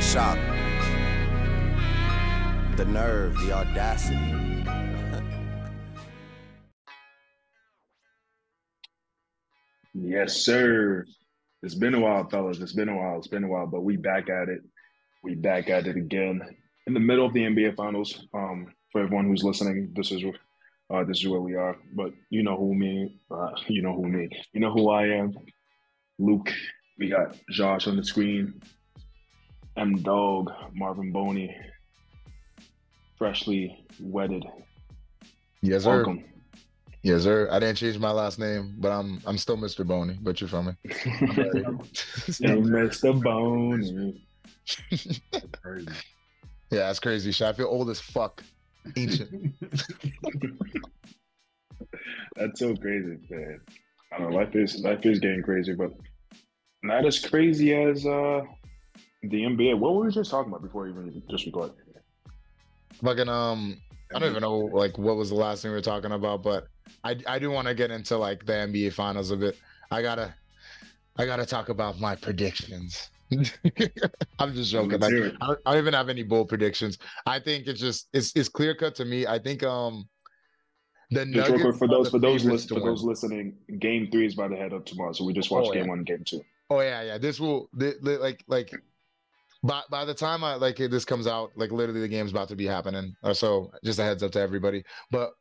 shock. The nerve, the audacity. Yes, sir. It's been a while, fellas. It's been a while. It's been a while, but we back at it. We back at it again in the middle of the NBA Finals. Um, for everyone who's listening, this is uh, this is where we are. But you know who me, uh, you know who me, you know who I am. Luke. We got Josh on the screen. M Dog, Marvin Boney, freshly wedded. Yes, sir. Welcome. Yes, sir. I didn't change my last name, but I'm I'm still Mr. Boney. But you're from me. Hey, Mr. Boney. Crazy. yeah, that's crazy. Shit, I feel old as fuck. Ancient. That's so crazy, man. I don't know. Life is life is getting crazy, but not as crazy as uh the NBA. What were we just talking about before we even just record? Fucking um, I don't even know like what was the last thing we were talking about, but I I do want to get into like the NBA finals a bit. I gotta I gotta talk about my predictions. I'm just joking. Like, it. I, don't, I don't even have any bold predictions. I think it's just it's it's clear cut to me. I think um the Nuggets for those the for those favorites lis- to for those listening, game three is about to head up tomorrow. So we just watched Oh, game yeah. one game two. Oh yeah, yeah. This will li- li- like like by by the time I like this comes out, like literally the game's about to be happening. So just a heads up to everybody. But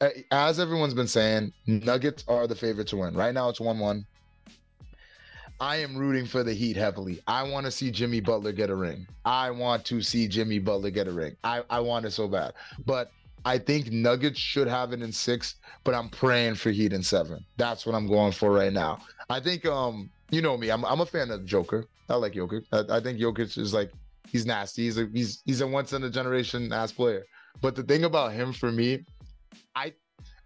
uh, as everyone's been saying, Nuggets are the favorite to win. Right now it's one one. I am rooting for the Heat heavily. I want to see Jimmy Butler get a ring. I want to see Jimmy Butler get a ring. I, I want it so bad. But I think Nuggets should have it in six, but I'm praying for Heat in seven. That's what I'm going for right now. I think um you know me, I'm I'm a fan of Joker. I like Jokic. I, I think Jokic is like he's nasty. He's a he's he's a once in a generation ass player. But the thing about him for me, I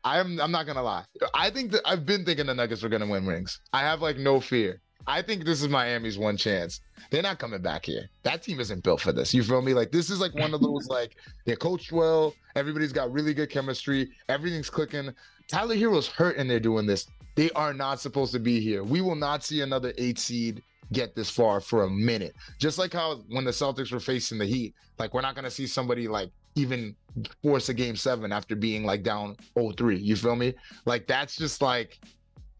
I'm I'm not gonna lie. I think that I've been thinking the Nuggets are gonna win rings. I have like no fear. I think this is Miami's one chance. They're not coming back here. That team isn't built for this. You feel me? Like this is like one of those like they're coached well. Everybody's got really good chemistry. Everything's clicking. Tyler Herro's hurt and they're doing this. They are not supposed to be here. We will not see another eight seed get this far for a minute. Just like how when the Celtics were facing the Heat, like we're not gonna see somebody like even force a game seven after being like down 0-3. You feel me? Like that's just like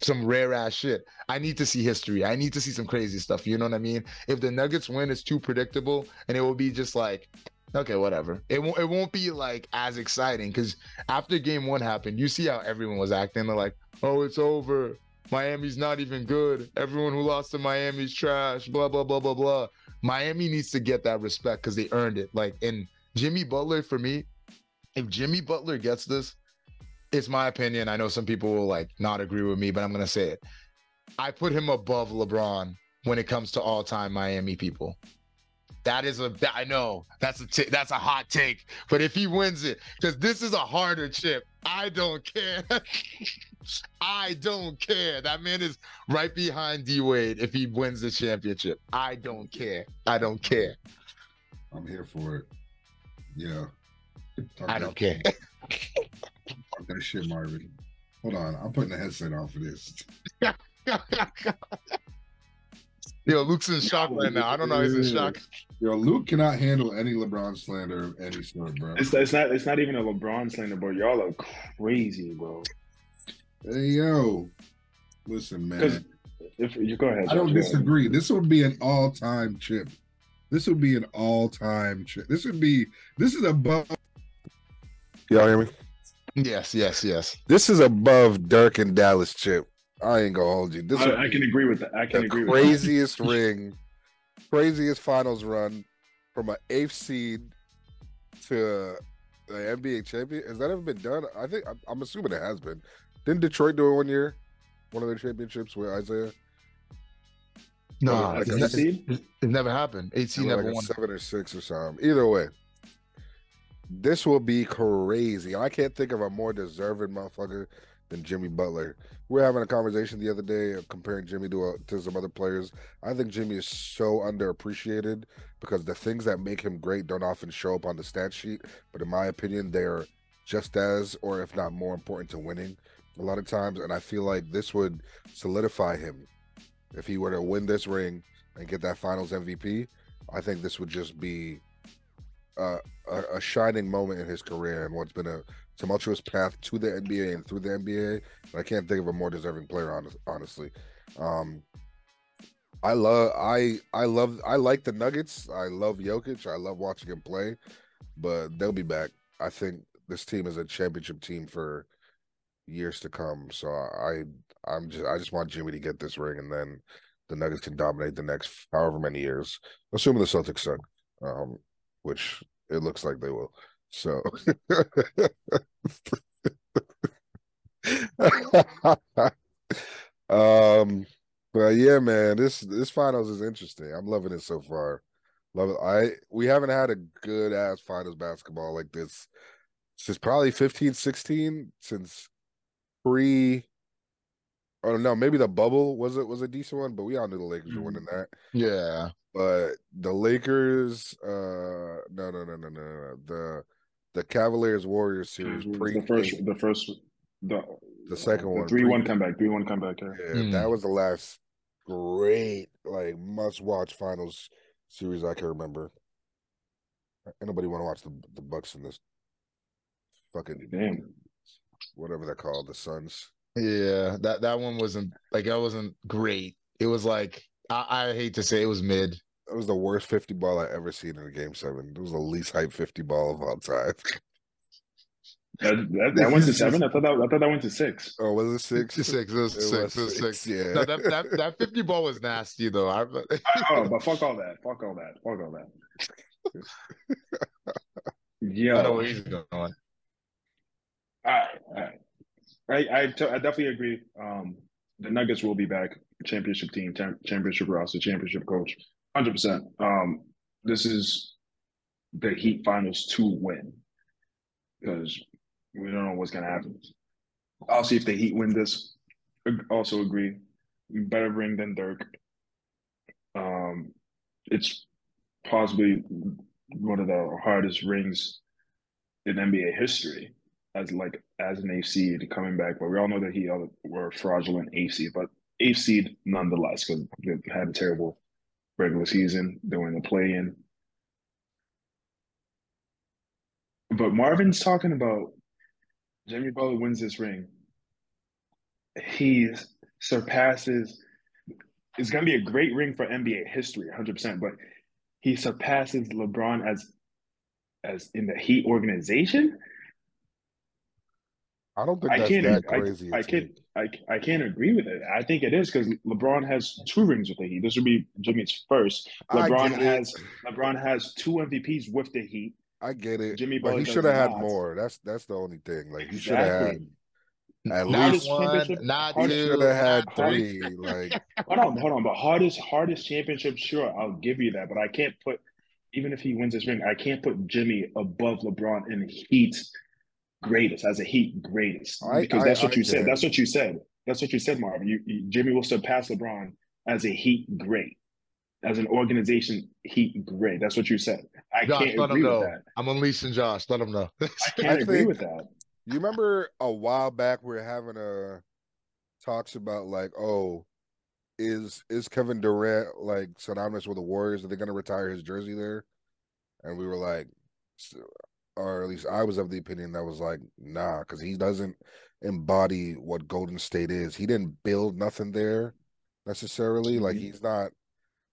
some rare ass shit. I need to see history. I need to see some crazy stuff. You know what I mean? If the Nuggets win, it's too predictable, and it will be just like, okay, whatever. It won't. It won't be like as exciting because after Game One happened, you see how everyone was acting. They're like, oh, it's over. Miami's not even good. Everyone who lost to Miami's trash. Blah blah blah blah blah. Miami needs to get that respect because they earned it. Like, and Jimmy Butler for me, if Jimmy Butler gets this, it's my opinion. I know some people will like not agree with me, but I'm gonna say it. I put him above LeBron when it comes to all-time Miami people. That is a that- I know that's a t- that's a hot take, but if he wins it, because this is a harder chip, I don't care. I don't care. That man is right behind D Wade if he wins the championship. I don't care. I don't care. I'm here for it. Yeah. Talk I don't care. Talk that shit, Marvin. Hold on. I'm putting the headset on for this. Yo, Luke's in shock right now. I don't know. He's in shock. Yo, Luke cannot handle any LeBron slander of any sort, bro. It's, it's not it's not even a LeBron slander, bro. Y'all are crazy, bro. Hey, yo. Listen, man. if you go ahead, I don't Josh, go ahead. disagree. This would be an all-time chip. This would be an all-time chip. This would be. This is above. Y'all hear me? Yes, yes, yes. This is above Dirk and Dallas chip. I ain't gonna hold you. This is I, I can agree with that. I can the agree with that. craziest ring, craziest finals run from an eighth seed to the NBA champion. Has that ever been done? I think I'm, I'm assuming it has been. Didn't Detroit do it one year? One of their championships with Isaiah. No, As it's, a ne- it's- it's never happened. It never like won. seven or six or something. Either way, this will be crazy. I can't think of a more deserving motherfucker than Jimmy Butler. We were having a conversation the other day comparing Jimmy to a, to some other players. I think Jimmy is so underappreciated because the things that make him great don't often show up on the stat sheet. But in my opinion, they're just as, or if not more important to winning a lot of times. And I feel like this would solidify him if he were to win this ring and get that finals MVP. I think this would just be uh, a, a shining moment in his career and what's been a tumultuous path to the NBA and through the NBA. I can't think of a more deserving player, honestly. Um, I love, I, I love, I like the Nuggets. I love Jokic. I love watching him play, but they'll be back. I think this team is a championship team for years to come. So I, I'm just, I just want Jimmy to get this ring, and then the Nuggets can dominate the next however many years, assuming the Celtics suck, um, which it looks like they will. So. um but yeah man this this finals is interesting. I'm loving it so far. Love it. I we haven't had a good ass finals basketball like this since probably 15 16 since pre oh no maybe the bubble was it was a decent one but we all knew the lakers were winning that. Yeah. but the Lakers, uh, no, no, no, no, no, no, the the Cavaliers Warriors series, pre the first, the first, the the second one, three one pre- comeback, three one comeback. Yeah. yeah, Hmm. that was the last great like must watch finals series I can remember. Anybody want to watch the the Bucks in this fucking Damn. whatever they're called, the Suns? Yeah. That that one wasn't like that wasn't great. It was like I, I hate to say it was mid. That was the worst fifty ball I ever seen in a game seven. It was the least hype fifty ball of all time. That, that, that went to seven. I thought that I thought that went to six. Oh, was it six? Six. It was It six. was It was six. six, yeah. No, that, that that 50 ball was nasty though. I, oh, but fuck all that. Fuck all that. Fuck all that. yeah. I know where he's going. All right, all right. I I, t- I definitely agree. Um, the Nuggets will be back. Championship team, cham- championship roster, championship coach, hundred percent. Um, this is the Heat finals to win because we don't know what's gonna happen. I'll see if the Heat win this. Also agree, better ring than Dirk. Um, it's possibly one of the hardest rings in NBA history as like as an eighth seed coming back, but we all know that he uh, were fraudulent seed, but eighth seed nonetheless because they had a terrible regular season during the play in. But Marvin's talking about Jimmy Butler wins this ring. He surpasses. It's going to be a great ring for NBA history, 100%. But he surpasses LeBron as as in the Heat organization. I don't think I that's can't. that I, crazy. I a can't. I, I can't agree with it. I think it is because LeBron has two rings with the Heat. This would be Jimmy's first. LeBron has LeBron has two MVPs with the Heat. I get it. Jimmy but Butler he should have had not. more. That's that's the only thing. Like he should have had at Not least one, not he two, should have had not three. Like Hold on, hold on. But hardest hardest championship, sure, I'll give you that. But I can't put even if he wins this ring, I can't put Jimmy above LeBron in Heat greatest as a Heat greatest I- because I- that's what I you said. it. That's what you said. That's what you said, Marvin. You, you, Jimmy will surpass LeBron as a Heat great, as an organization Heat great. That's what you said. I Josh, can't let him agree with that. I'm unleashing Josh. Let him know. I can't I agree think- with that. you remember a while back we were having a talks about like, oh, is is Kevin Durant like synonymous with the Warriors? Are they gonna retire his jersey there? And we were like, s- or at least I was of the opinion that was like, nah, because he doesn't embody what Golden State is. He didn't build nothing there necessarily. Like Mhm. he's not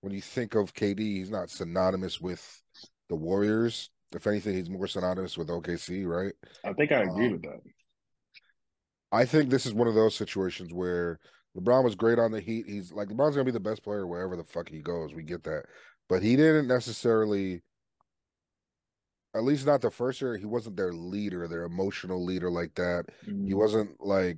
when you think of KD, he's not synonymous with the Warriors. If anything, he's more synonymous with OKC, right? I think I agree Um, with that. I think this is one of those situations where LeBron was great on the Heat. He's like LeBron's gonna be the best player wherever the fuck he goes. We get that, but he didn't necessarily, at least not the first year. He wasn't their leader, their emotional leader like that. He Mhm. wasn't like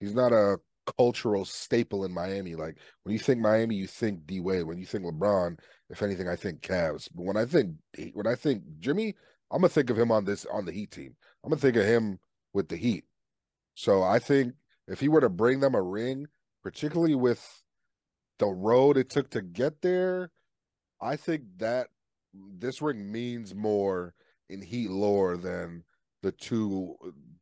he's not a cultural staple in Miami. Like when you think Miami, you think D Wade. When you think LeBron, if anything, I think Cavs. But when I think when I think Jimmy, I'm gonna think of him on this on the Heat team. I'm gonna think of him with the Heat. So I think if he were to bring them a ring, particularly with the road it took to get there, I think that this ring means more in Heat lore than the two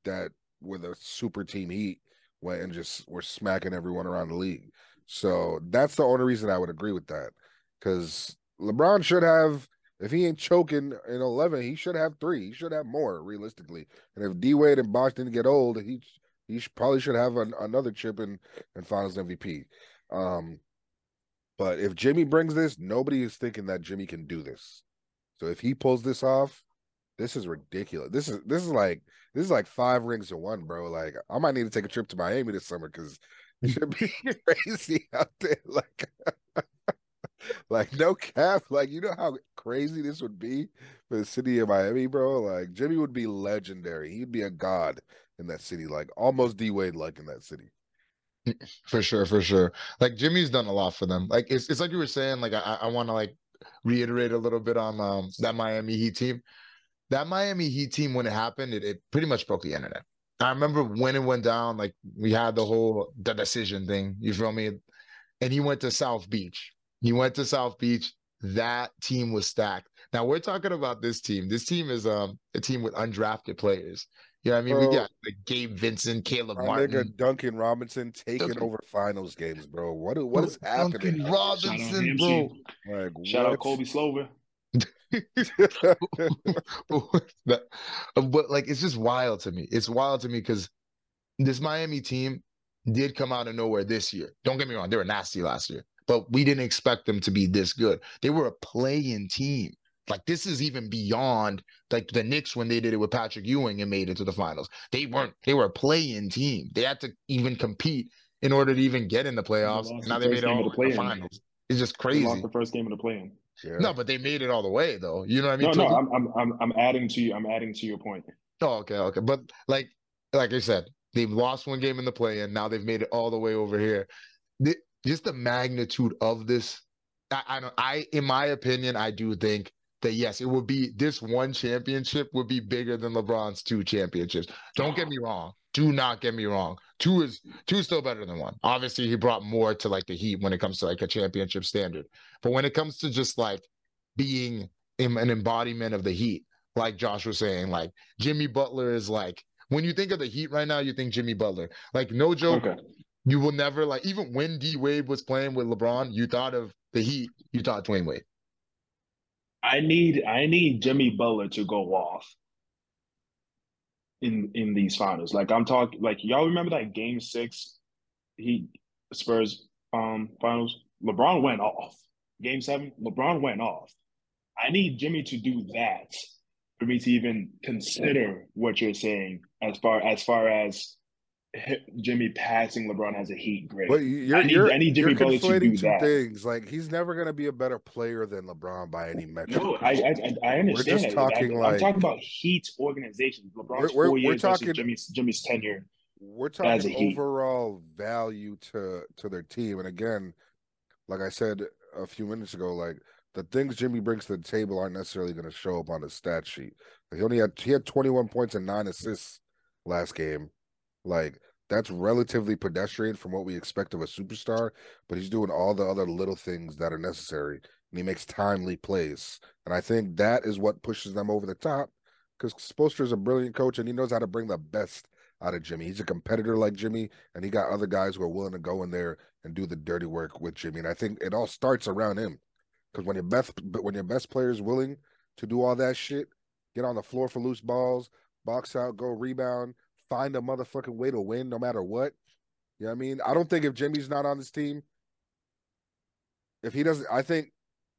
that were the super team Heat went and just were smacking everyone around the league. So that's the only reason I would agree with that. Because LeBron should have if he ain't choking in eleven, he should have three. He should have more realistically. And if D Wade and Bosh didn't get old, he he sh- probably should have an, another chip in in Finals MVP. Um, but if Jimmy brings this, nobody is thinking that Jimmy can do this. So if he pulls this off, this is ridiculous. This is this is like this is like five rings to one, bro. Like I might need to take a trip to Miami this summer because it should be crazy out there. Like like no cap. Like you know how crazy this would be for the city of Miami, bro. Like Jimmy would be legendary. He'd be a god in that city, like almost D Wade like in that city. For sure, for sure. Like Jimmy's done a lot for them. Like it's it's like you were saying. Like I I want to like reiterate a little bit on um that Miami Heat team. That Miami Heat team when it happened, it, it pretty much broke the internet. I remember when it went down. Like we had the whole the decision thing. You feel me? And he went to South Beach. He went to South Beach. That team was stacked. Now we're talking about this team. This team is um a team with undrafted players. You know what I mean? Bro, we got like Gabe Vincent, Caleb My Martin. nigga Duncan Robinson taking Duncan- over finals games, bro. What what is happening? Duncan Robinson, bro. Like Shout out what? Kobe Slover. But like it's just wild to me. It's wild to me because this Miami team did come out of nowhere this year. Don't get me wrong, they were nasty last year, but we didn't expect them to be this good. They were a play-in team. Like this is even beyond like the Knicks when they did it with Patrick Ewing and made it to the finals. They weren't. They were a play-in team. They had to even compete in order to even get in the playoffs. And the now they made it all the the, the play-in. finals. It's just They crazy. lost the first game of the play-in. Yeah. No, but they made it all the way though. You know what I mean? No, no, I'm, I'm, I'm, I'm adding to you. I'm adding to your point. Oh, okay, okay. But like like I said, they've lost one game in the play and now they've made it all the way over here. The, just the magnitude of this, I, I don't I in my opinion, I do think that yes, it would be this one championship would be bigger than LeBron's two championships. Don't get me wrong. Do not get me wrong. Two is two is still better than one. Obviously, he brought more to like the Heat when it comes to like a championship standard. But when it comes to just like being in- an embodiment of the Heat, like Josh was saying, like Jimmy Butler is like when you think of the Heat right now, you think Jimmy Butler. Like no joke, Okay. you will never like even when D Wade was playing with LeBron, you thought of the Heat, you thought Dwyane Wade. I need I need Jimmy Butler to go off in in these finals. Like I'm talking like y'all remember that game six he Spurs um finals? LeBron went off. Game seven, LeBron went off. I need Jimmy to do that for me to even consider what you're saying as far as far as Jimmy passing LeBron as a Heat grade. But you- you're, I need- you're, I need Jimmy Butler to do two that. things. Like he's never gonna be a better player than LeBron by any metric. No, I I, I understand. just that. I- talking I'm talking about Heat organization. LeBron's We're- we're- 4 we're years talking- versus Jimmy's Jimmy's tenure. We're talking Heat. overall value to to their team, and again, like I said a few minutes ago, like the things Jimmy brings to the table aren't necessarily going to show up on the stat sheet. Like, he only had he had 21 points and nine assists last game. Like that's relatively pedestrian from what we expect of a superstar, but he's doing all the other little things that are necessary, and he makes timely plays. And I think that is what pushes them over the top. Because Spoelstra is a brilliant coach, and he knows how to bring the best out of Jimmy. He's a competitor like Jimmy, and he got other guys who are willing to go in there and do the dirty work with Jimmy. And I think it all starts around him. Because when your best, when your best player is willing to do all that shit, get on the floor for loose balls, box out, go rebound, find a motherfucking way to win no matter what. You know what I mean? I don't think if Jimmy's not on this team, if he doesn't, I think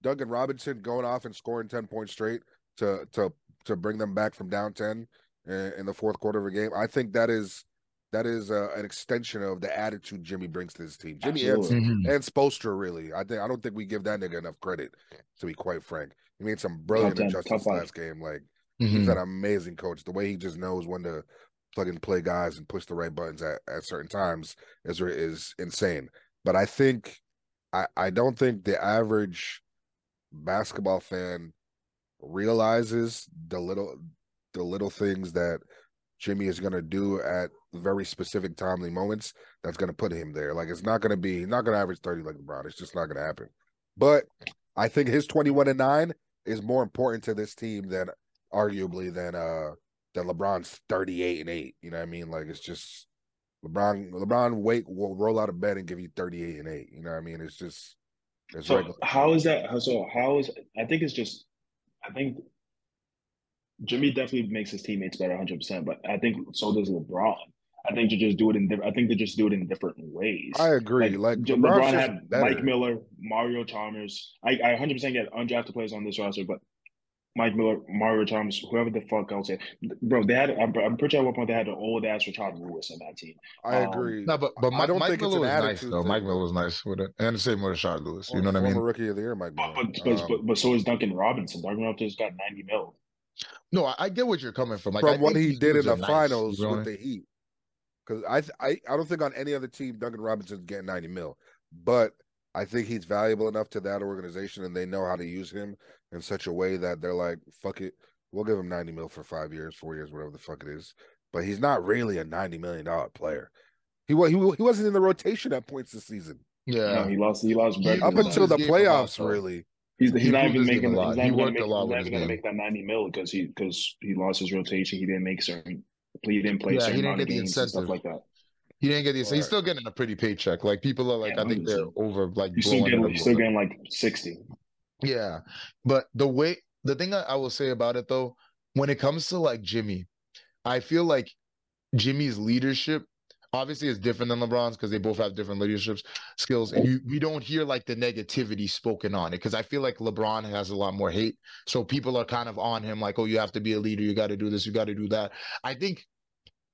Duncan Robinson going off and scoring ten points straight to to to bring them back from down ten in, in the fourth quarter of a game. I think that is that is uh, an extension of the attitude Jimmy brings to his team. Jimmy and, Absolutely. and Spoelstra, really. I think I don't think we give that nigga enough credit. To be quite frank, he made some brilliant adjustments last game. Like Mhm. he's an amazing coach. The way he just knows when to plug and play guys and push the right buttons at, at certain times is is insane. But I think I I don't think the average basketball fan realizes the little the little things that Jimmy is going to do at very specific timely moments that's going to put him there. Like it's not going to be not going to average 30 like LeBron. It's just not going to happen. But I think his 21 and 9 is more important to this team than arguably than uh than LeBron's 38 and 8. You know what I mean? Like it's just LeBron LeBron wake will roll out of bed and give you 38 and 8. You know what I mean? It's just It's So regular. how is that? So how is? I think it's just. I think Jimmy definitely makes his teammates better, hundred percent. But I think so does LeBron. I think to just do it in. diff- I think they just do it in different ways. I agree. Like, J- LeBron's LeBron had better. Mike Miller, Mario Chalmers. I I hundred percent get undrafted players on this roster, but Mike Miller, Mario Thomas, whoever the fuck else, it- bro. They had. I'm, I'm pretty sure at one point they had an old ass Richard Lewis on that team. I um, agree. No, but but I Mike, don't Mike think it's Miller an was nice though. thing, Mike. Miller was nice with it, and the same with Rashard Lewis. You know what I mean? Rookie of the year, Mike But Miller. but, but, Um, but but so is Duncan Robinson. Duncan Robinson's got ninety mil. No, I, I get what you're coming from. Like I from what he did in the nice, finals you know with I mean? the Heat. Because I, I I don't think on any other team Duncan Robinson's getting ninety mil, but I think he's valuable enough to that organization, and they know how to use him in such a way that they're like, "Fuck it, we'll give him ninety mil for five years, four years, whatever the fuck it is." But he's not really a ninety million dollar player. He was he he wasn't in the rotation at points this season Yeah. No, he lost. He lost. He up for improved that. until the his lot, playoffs. Really, He's, he's He not even making. a lot. He's not He even gonna worked make. a lot He's not gonna make that ninety mil because he because he lost his rotation. He didn't make certain. He didn't play Yeah, certain he didn't get the games and stuff like that. He didn't get these. He's still getting a pretty paycheck. Like people are like, Yeah, I think they're over like He's still getting. still getting like sixty. Yeah, but the way the thing I, I will say about it though, when it comes to like Jimmy, I feel like Jimmy's leadership obviously is different than LeBron's because they both have different leadership skills, and you we don't hear like the negativity spoken on it because I feel like LeBron has a lot more hate, so people are kind of on him like, oh, you have to be a leader, you got to do this, you got to do that. I think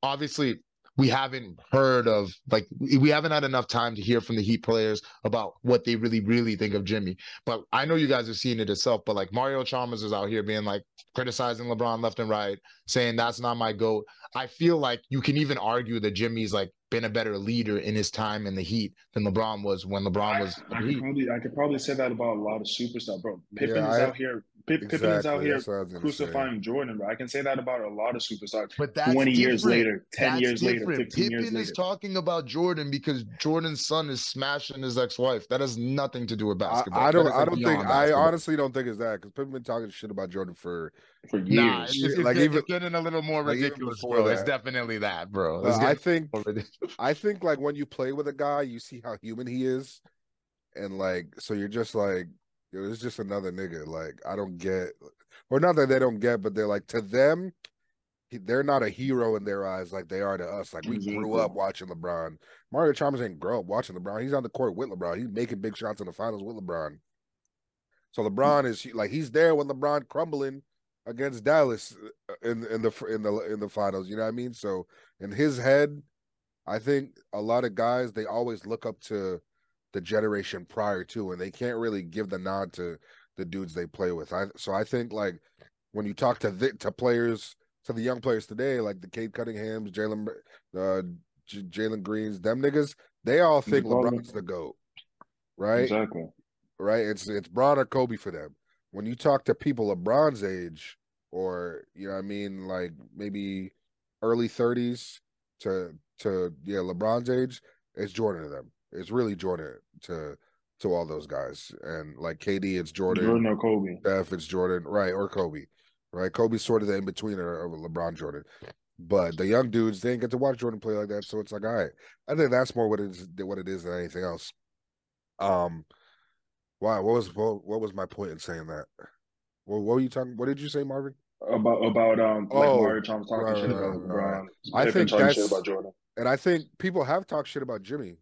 obviously we haven't heard of like we we haven't had enough time to hear from the Heat players about what they really really think of Jimmy. But I know you guys have seen it itself. But like Mario Chalmers is out here being like criticizing LeBron left and right, saying that's not my goat. I feel like you can even argue that Jimmy's like been a better leader in his time in the Heat than LeBron was when LeBron was in I could probably I could probably say that about a lot of superstars, bro. Pippen Yeah, is I- out here. Pip, Pippen is out here That's what I was gonna say. crucifying Jordan, bro. I can say that about a lot of superstars. But that's 20 years different. later, 10 That's years later, different. 15 years Pippen is talking about Jordan because Jordan's son is smashing his ex-wife. That has nothing to do with I, basketball. I That don't I don't think beyond I honestly don't think it's that because people been talking shit about Jordan for for years. Nah, it's, it's, Like, get- even- it's getting a little more like, ridiculous, before bro. It's definitely that, bro. Uh, I think. I think like when you play with a guy, you see how human he is, and like so you're just like, yo, it's just another nigga. Like I don't get, or not that they don't get, but they're like to them, they're not a hero in their eyes like they are to us. Like we grew up watching LeBron. Mario Chalmers ain't grow up watching LeBron. He's on the court with LeBron. He's making big shots in the finals with LeBron. So LeBron is like he's there when LeBron crumbling against Dallas uh, in in the in the in the finals. You know what I mean? So in his head, I think a lot of guys they always look up to the generation prior to, and they can't really give the nod to the dudes they play with. I so I think like when you talk to the, to players to the young players today, like the Cade Cunninghams, Jalen uh, J- Jalen Greens, them niggas, they all think. LeBron's the goat, right? Exactly. right? It's it's Bron or Kobe for them. When you talk to people LeBron's age, or you know, what I mean, like maybe early thirties to to yeah, LeBron's age, it's Jordan to them. It's really Jordan to to all those guys, and like KD, it's Jordan. Jordan or Kobe. Steph, it's Jordan, right, or Kobe, right? Kobe's sort of the in between of LeBron Jordan. But the young dudes, they didn't get to watch Jordan play like that, so it's like, all right. I think that's more what it is, what it is than anything else. Um, wow, what was what, what was my point in saying that? What, what were you talking? What did you say, Marvin? About about um like Oh, Mario Chalmers talking right, shit right, about right. LeBron. I think that's- about Jordan. And I think people have talked shit about Jimmy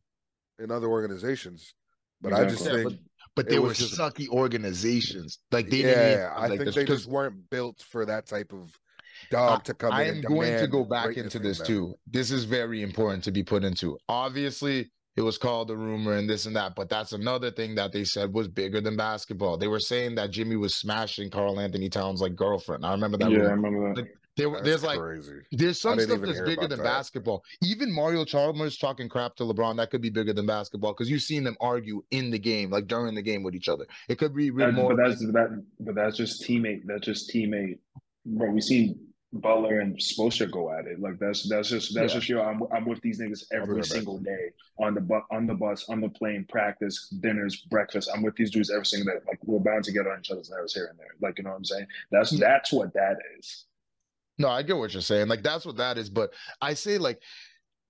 in other organizations, but I just Yeah, think, But it they were was just- sucky organizations. Like they didn't. even yeah, I like, think the- they 'cause just weren't built for that type of dog to come I in. am and going to go back into this them. too. This is very important to be put into. Obviously, it was called a rumor and this and that, but that's another thing that they said was bigger than basketball. They were saying that Jimmy was smashing Karl-Anthony Towns like girlfriend. I remember that. Yeah, I remember that. There, That's there's like crazy. there's some stuff that's bigger than that. basketball. Even Mario Chalmers talking crap to LeBron, that could be bigger than basketball because you've seen them argue in the game, like during the game with each other. It could be real That- more. but that's that. But that's just teammate. That's just teammate. Bro, we seen Butler and Spoelstra go at it. Like that's that's just that's Yeah. just yo. I'm I'm with these niggas every single day on the bus, on the bus, on the plane, practice, dinners, breakfast. I'm with these dudes every single day. Like we're bound to get on each other's nerves here and there. Like you know what I'm saying? That's Yeah. that's what that is. No, I get what you're saying. Like that's what that is. But I say like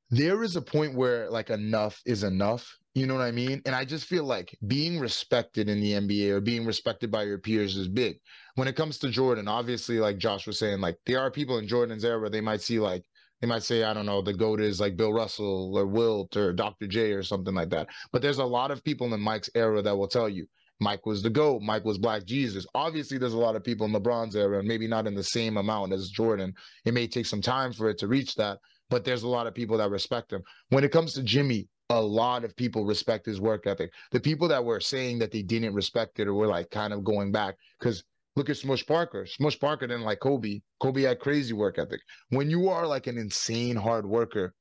there is a point where like enough is enough. You know what I mean? And I just feel like being respected in the NBA or being respected by your peers is big. When it comes to Jordan, obviously, like Josh was saying, like there are people in Jordan's era, they might see like they might say, I don't know, the GOAT is like Bill Russell or Wilt or Dr. J or something like that. But there's a lot of people in Mike's era that will tell you Mike was the GOAT, Mike was Black Jesus. Obviously, there's a lot of people in LeBron's era, and maybe not in the same amount as Jordan. It may take some time for it to reach that, but there's a lot of people that respect him. When it comes to Jimmy, a lot of people respect his work ethic. The people that were saying that they didn't respect it or were like kind of going back because look at Smush Parker. Smush Parker didn't like Kobe. Kobe had crazy work ethic. When you are like an insane hard worker,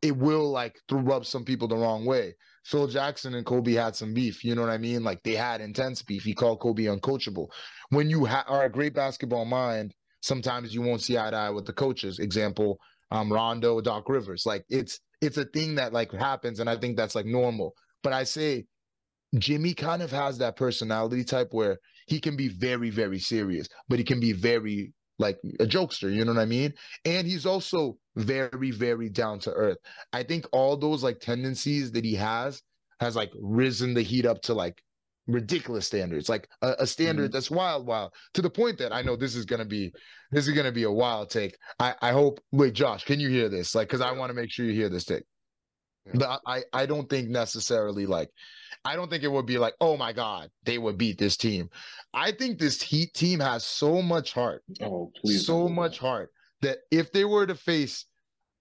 it will like rub some people the wrong way. Phil Jackson and Kobe had some beef. You know what I mean? Like they had intense beef. He called Kobe uncoachable. When you ha- are a great basketball mind, sometimes you won't see eye to eye with the coaches. Example, um, Rondo, Doc Rivers. Like it's it's a thing that like happens, and I think that's like normal. But I say Jimmy kind of has that personality type where he can be very, very serious, but he can be very like a jokester, you know what I mean? And he's also very, very down to earth. I think all those like tendencies that he has has like risen the heat up to like ridiculous standards, like a, a standard mm-hmm. that's wild, wild to the point that I know this is gonna be this is gonna be a wild take. I I hope. Wait, Josh, can you hear this? Like, because I want to make sure you hear this take. Yeah. But I I don't think necessarily like I don't think it would be like, oh my God, they would beat this team. I think this Heat team has so much heart. Oh, please. So much heart that if they were to face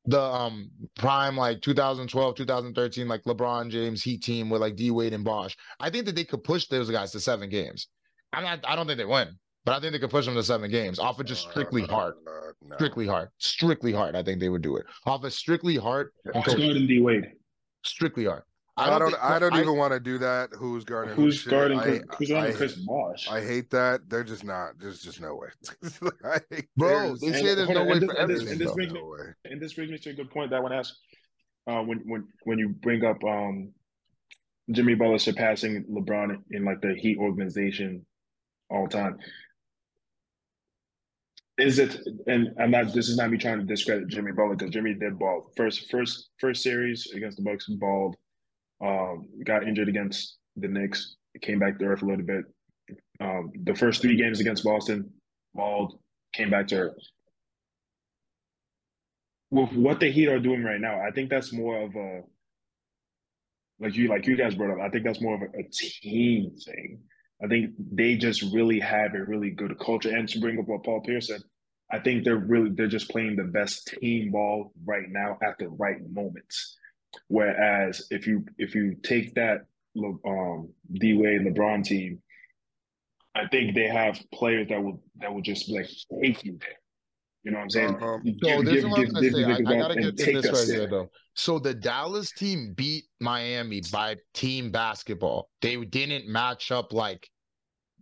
the um prime like 2012 2013 like lebron james heat team with like d wade and bosh i think that they could push those guys to seven games i'm not i don't think they win but i think they could push them to seven games off of just strictly heart uh, no. strictly heart strictly heart i think they would do it off of strictly heart and d wade strictly heart I don't. I don't, think, I don't I, even want to do that. Who's guarding? Who's guarding? I, who's guarding Chris Bosh? I hate that. They're just not. There's just no way. Bro, they say there's no way for everything. And this, brings me, and this brings me to a good point that I want to ask. Uh, when when when you bring up um, Jimmy Butler surpassing LeBron in like the Heat organization all time, is it? And I'm not. This is not me trying to discredit Jimmy Butler because Jimmy did ball first first first series against the Bucks balled um, got injured against the Knicks, came back to earth a little bit. Um, the first three games against Boston, balled, came back to earth. With what the Heat are doing right now, I think that's more of a like you like you guys brought up. I think that's more of a, a team thing. I think they just really have a really good culture. And to bring up what Paul Pierce said, I think they're really they're just playing the best team ball right now at the right moments. Whereas if you if you take that um, D Wade LeBron team, I think they have players that will that will just like take you there. You know what I'm saying? Um, give, so this give, is what give, I'm gonna say. I, I gotta get this right there. here though. So the Dallas team beat Miami by team basketball. They didn't match up like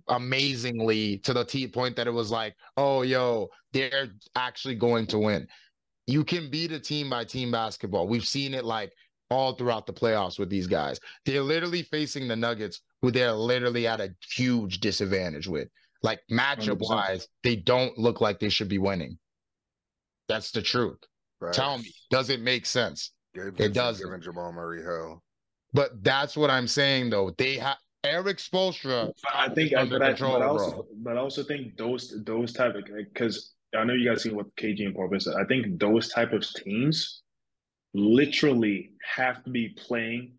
amazingly to the T point that it was like, oh yo, they're actually going to win you can beat a team by team basketball. We've seen it like all throughout the playoffs with these guys. They're literally facing the Nuggets, who they're literally at a huge disadvantage with. Like matchup 100%. wise, they don't look like they should be winning. That's the truth. Right. Tell me, does it make sense? it doesn't. Giving Jamal Murray hell. But that's what I'm saying, though. They have Erik Spoelstra. I think, uh, but I, control, but, I also, but I also think those those type of because I know you guys seen what KG and Paul said. I think those type of teams literally have to be playing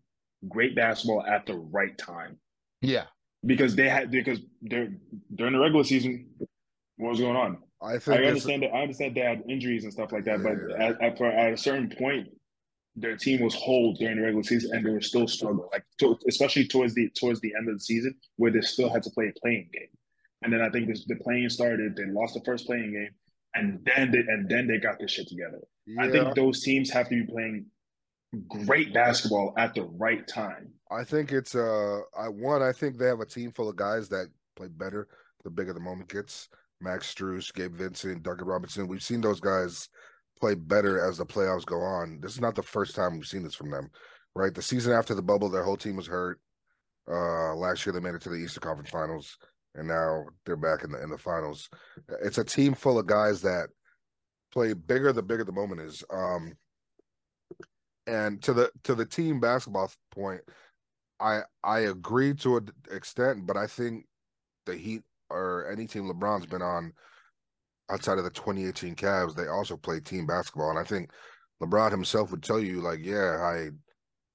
great basketball at the right time. Yeah. Because they had because they're during the regular season, what was going on? I think I understand that I understand they had injuries and stuff like that, yeah, but At, at, at, a certain point, their team was whole during the regular season and they were still struggling. Like to, especially towards the towards the end of the season, where they still had to play a playing game. And then I think this, the playing started. They lost the first playing game, and then they, and then they got this shit together. Yeah. I think those teams have to be playing great basketball at the right time. I think it's uh, I one. I think they have a team full of guys that play better the bigger the moment gets. Max Strus, Gabe Vincent, Duncan Robinson. We've seen those guys play better as the playoffs go on. This is not the first time we've seen this from them, right? The season after the bubble, their whole team was hurt. Uh, last year they made it to the Eastern Conference Finals and now they're back in the in the finals. It's a team full of guys that play bigger the bigger the moment is. Um, And to the to the team basketball point, I I agree to an extent, but I think the Heat or any team LeBron's been on outside of the 2018 Cavs, they also play team basketball. And I think LeBron himself would tell you, like, yeah, I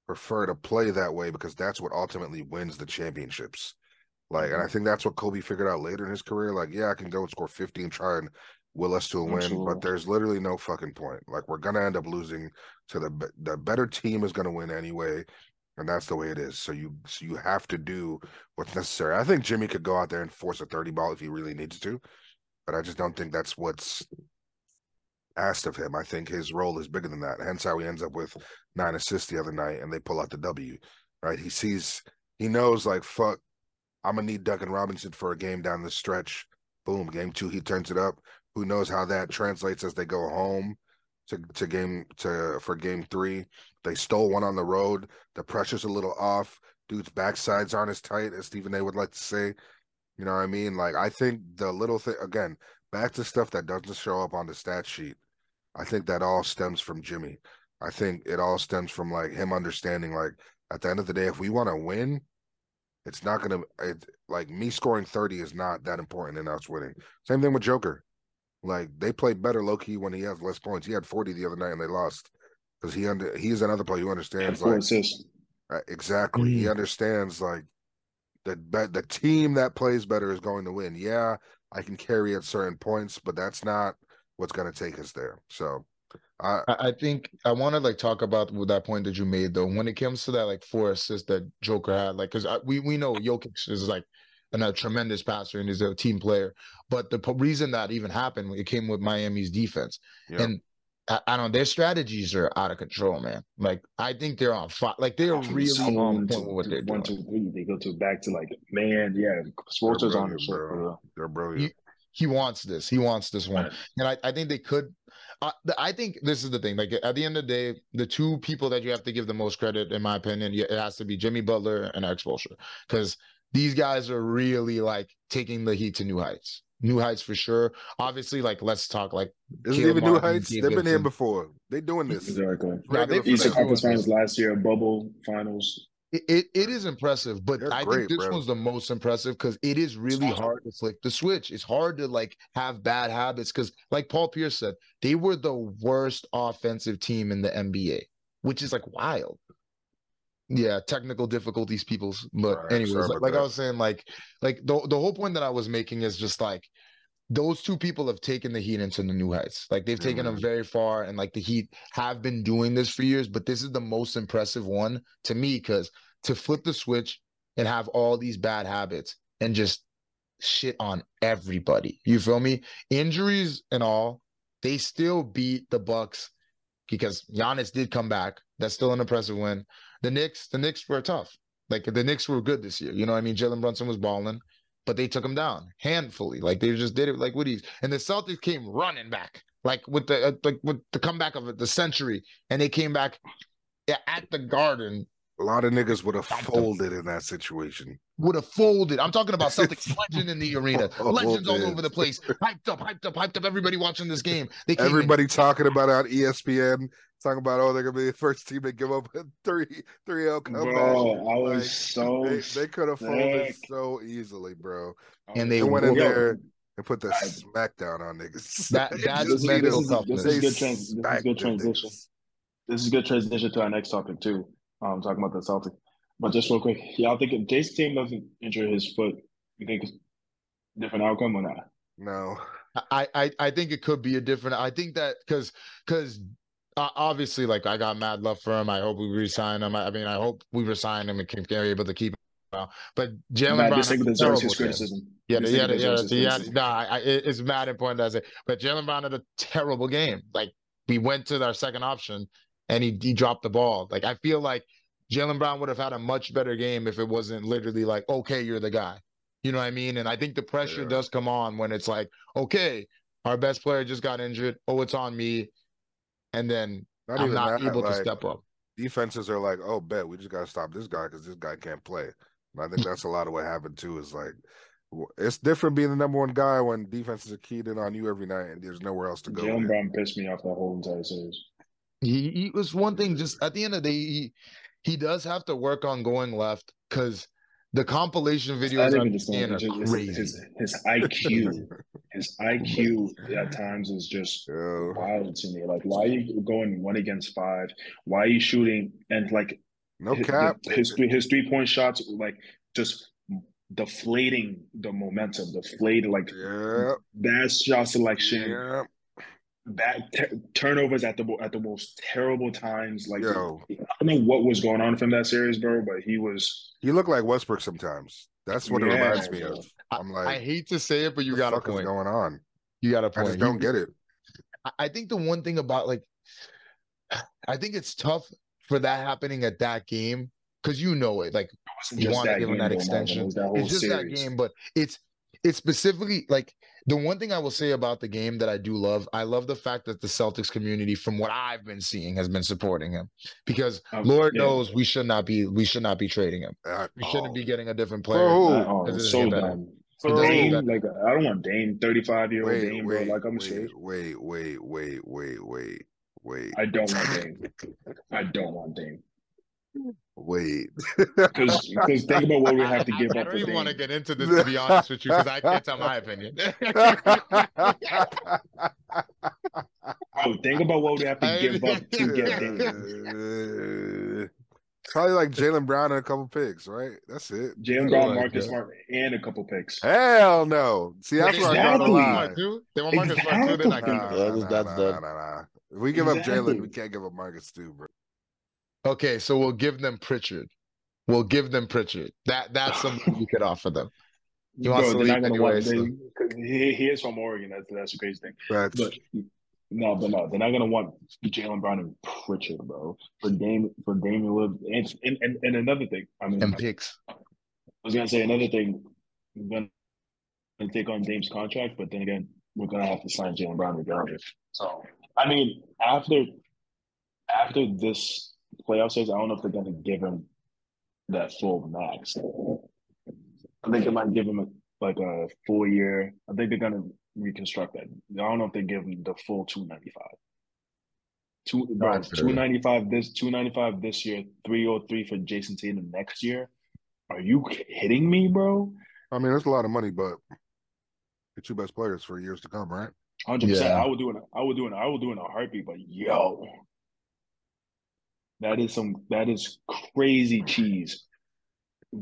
prefer to play that way because that's what ultimately wins the championships. Like, and I mm-hmm. think that's what Kobe figured out later in his career. Like, yeah, I can go and score 50 and try and will us to a win, but there's literally no fucking point. Like, we're gonna end up losing to the the better team is gonna win anyway, and that's the way it is. So you so you have to do what's necessary. I think Jimmy could go out there and force a 30 ball if he really needs to, but I just don't think that's what's asked of him. I think his role is bigger than that. Hence how he ends up with nine assists the other night and they pull out the W. Right? He sees he knows like fuck, I'm gonna need Duncan Robinson for a game down the stretch. Boom, game two, he turns it up. Who knows how that translates as they go home to, to game to for game three. They stole one on the road. The pressure's a little off. Dude's backsides aren't as tight as Stephen A would like to say. You know what I mean? Like I think the little thing again, back to stuff that doesn't show up on the stat sheet. I think that all stems from Jimmy. I think it all stems from like him understanding like at the end of the day, if we want to win, it's not gonna it, like me scoring 30 is not that important in us winning. Same thing with Joker. Like they play better low key when he has less points. He had 40 the other night and they lost. Because he under he's another player who understands like uh, exactly. He Mm. understands like the be- the team that plays better is going to win. Yeah, I can carry at certain points, but that's not what's going to take us there. So, I I I think I want to like talk about that point that you made though. When it comes to that like four assists that Joker had, like because we we know Jokic is like an, a tremendous passer and is a team player, but the po- reason that even happened it came with Miami's defense, Yeah. and I, I don't. Their strategies are out of control, man. Like I think they're on fire. Like they're really So on one, point two, with what they're one, doing. two, three. They go to back to like man, yeah. Sports is on the brilliant, bro. bro. They're brilliant. he wants this. He wants this one. Right. And I, I think they could. Uh, the- I think this is the thing. Like at the end of the day, the two people that you have to give the most credit, in my opinion, it has to be Jimmy Butler and Erik Spoelstra, because these guys are really like taking the Heat to new heights. New heights for sure. Obviously, like let's talk like Is it Caleb even New Heights? They've been here before. They're doing this. Exactly. Yeah, Regular they've- Eastern. Conference Finals last year, bubble finals. it, it, it is impressive, but They're I great, think this bro. one's the most impressive because it is really awesome. hard to flick the switch. It's hard to like have bad habits because, like Paul Pierce said, they were the worst offensive team in the NBA, which is like wild. Yeah, technical difficulties, people's. But Right, anyways, sorry like, like I was saying, like like the the whole point that I was making is just like those two people have taken the Heat into the new heights. Like they've taken them Mhm. very far, and like the Heat have been doing this for years. But this is the most impressive one to me because to flip the switch and have all these bad habits and just shit on everybody. You feel me? Injuries and all, they still beat the Bucks because Giannis did come back. That's still an impressive win. The Knicks, the Knicks were tough. Like the Knicks were good this year. You know what I mean? Jalen Brunson was balling, but they took him down handfully. Like they just did it like ease. And the Celtics came running back, like with the uh, like with the comeback of the century, and they came back at the Garden A lot of niggas would have Fuck them. folded in that situation. would have folded. I'm talking about Celtics legend in the arena, legends all over the place, hyped up, hyped up, hyped up. Everybody watching this game. They came in- Everybody talking about it on ESPN, talking about oh they're gonna be the first team to give up a three three L comeback. Bro, I was Like, so They, they could have folded so easily, bro. And They they went in there and put the I- smackdown on niggas. That- They that's just this, beat mental is, them. this, is, toughness. this is They good trans, this is smacked good transition. This is good transition to our next topic too. Um, talking about the Celtics, but just real quick, y'all think if Jayson Tatum doesn't injure his foot, you think it's a different outcome or not? No, I, I I think it could be a different. I think that because because uh, obviously, like I got mad love for him. I hope we resign him. I, I mean, I hope we resign him and can, can be able to keep him. out. But Jaylen Brown this had a deserves terrible his game. criticism. Yeah, yeah, yeah, yeah. criticism. Nah, I, it's mad important as it. But Jaylen Brown had a terrible game. Like we went to our second option, and he he dropped the ball. Like I feel like Jaylen Brown would have had a much better game if it wasn't literally like, okay, you're the guy. You know what I mean? And I think the pressure Yeah. does come on when it's like, okay, our best player just got injured. Oh, it's on me, and then not I'm not that. able to step up. defenses are like, oh, bet we just gotta stop this guy because this guy can't play. And I think that's a lot of what happened too. Is like, it's different being the number one guy when defenses are keyed in on you every night and there's nowhere else to go. Jaylen. Brown pissed me off that whole entire series. he, he was one thing. Just at the end of the day, he he does have to work on going left because the compilation It's videos not I'm even just seeing are just- it's- crazy. His, his IQ, his IQ at times is just Yeah. wild to me. Like, why are you going one against five? Why are you shooting and like No his, cap. his three his three point shots like just deflating the momentum, deflated like Yeah. bad shot selection, Yeah. Bad t- turnovers at the at the most terrible times. Like Yo. I don't know what was going on from that series, bro, but he was He looked like Westbrook sometimes. That's what it reminds me bro. of. I'm like, I hate to say it, but you got the a fuck point. going on? You got a I point. just don't get it. I- I think the one thing about like, I think it's tough for that happening at that game because you know it. Like you want to give him that though, extension. It that It's just that game, but it's it's specifically like the one thing I will say about the game that I do love. I love the fact that the Celtics community, from what I've been seeing, has been supporting him because Um, Lord yeah. knows we should not be we should not be trading him. At We shouldn't all. be getting a different player. Bro, Uh, oh, It so get better. dumb. It Dame, like I don't want Dame, thirty-five year old Wait, Dame, bro. wait, Like I'm wait, straight. wait, wait, wait, wait, wait, wait, I don't want Dame. I don't want Dame. Wait. Because think about what we have to I- give I, up I don't for even want to get into this to be honest with you because I can't tell my opinion. Bro, think about what we have to give up to get Dame. Uh, Probably like Jaylen Brown and a couple picks, right? That's it. Jaylen Oh Brown, my Marcus God. Smart, and a couple picks. Hell no. See, that's where I draw the Exactly. line. They want Marcus Smart too. They're not Exactly. giving Nah, nah, nah, nah, nah, nah. If we give up Jaylen, we can't give up Marcus too, bro. Okay, so we'll give them Pritchard. We'll give them Pritchard. That that's something you could offer them. He wants to leave anyway, 'cause he, he is from Oregon. That's that's the crazy thing. Right. But no, but no, they're not gonna want Jaylen Brown and Pritchard, bro. For Dame, for Damian Lillard, and, and and and another thing. I mean, And picks. I was gonna say another thing. We're gonna take on Dame's contract, but then again, we're gonna have to sign Jaylen Brown regardless. So I mean, after after this playoff series, I don't know if they're gonna give him that full max. I think they might give him a, like a full year. I think they're gonna reconstruct that. I don't know if they give him the full two ninety five. Two bro, I feel you. two ninety five this two ninety five this year, three oh three for Jayson Tatum next year. Are you kidding me, bro? I mean, that's a lot of money, but the two best players for years to come, right? Hundred percent. Yeah. I would do it. I would do it. I would do it in a heartbeat. But yo, that is some. That is crazy cheese.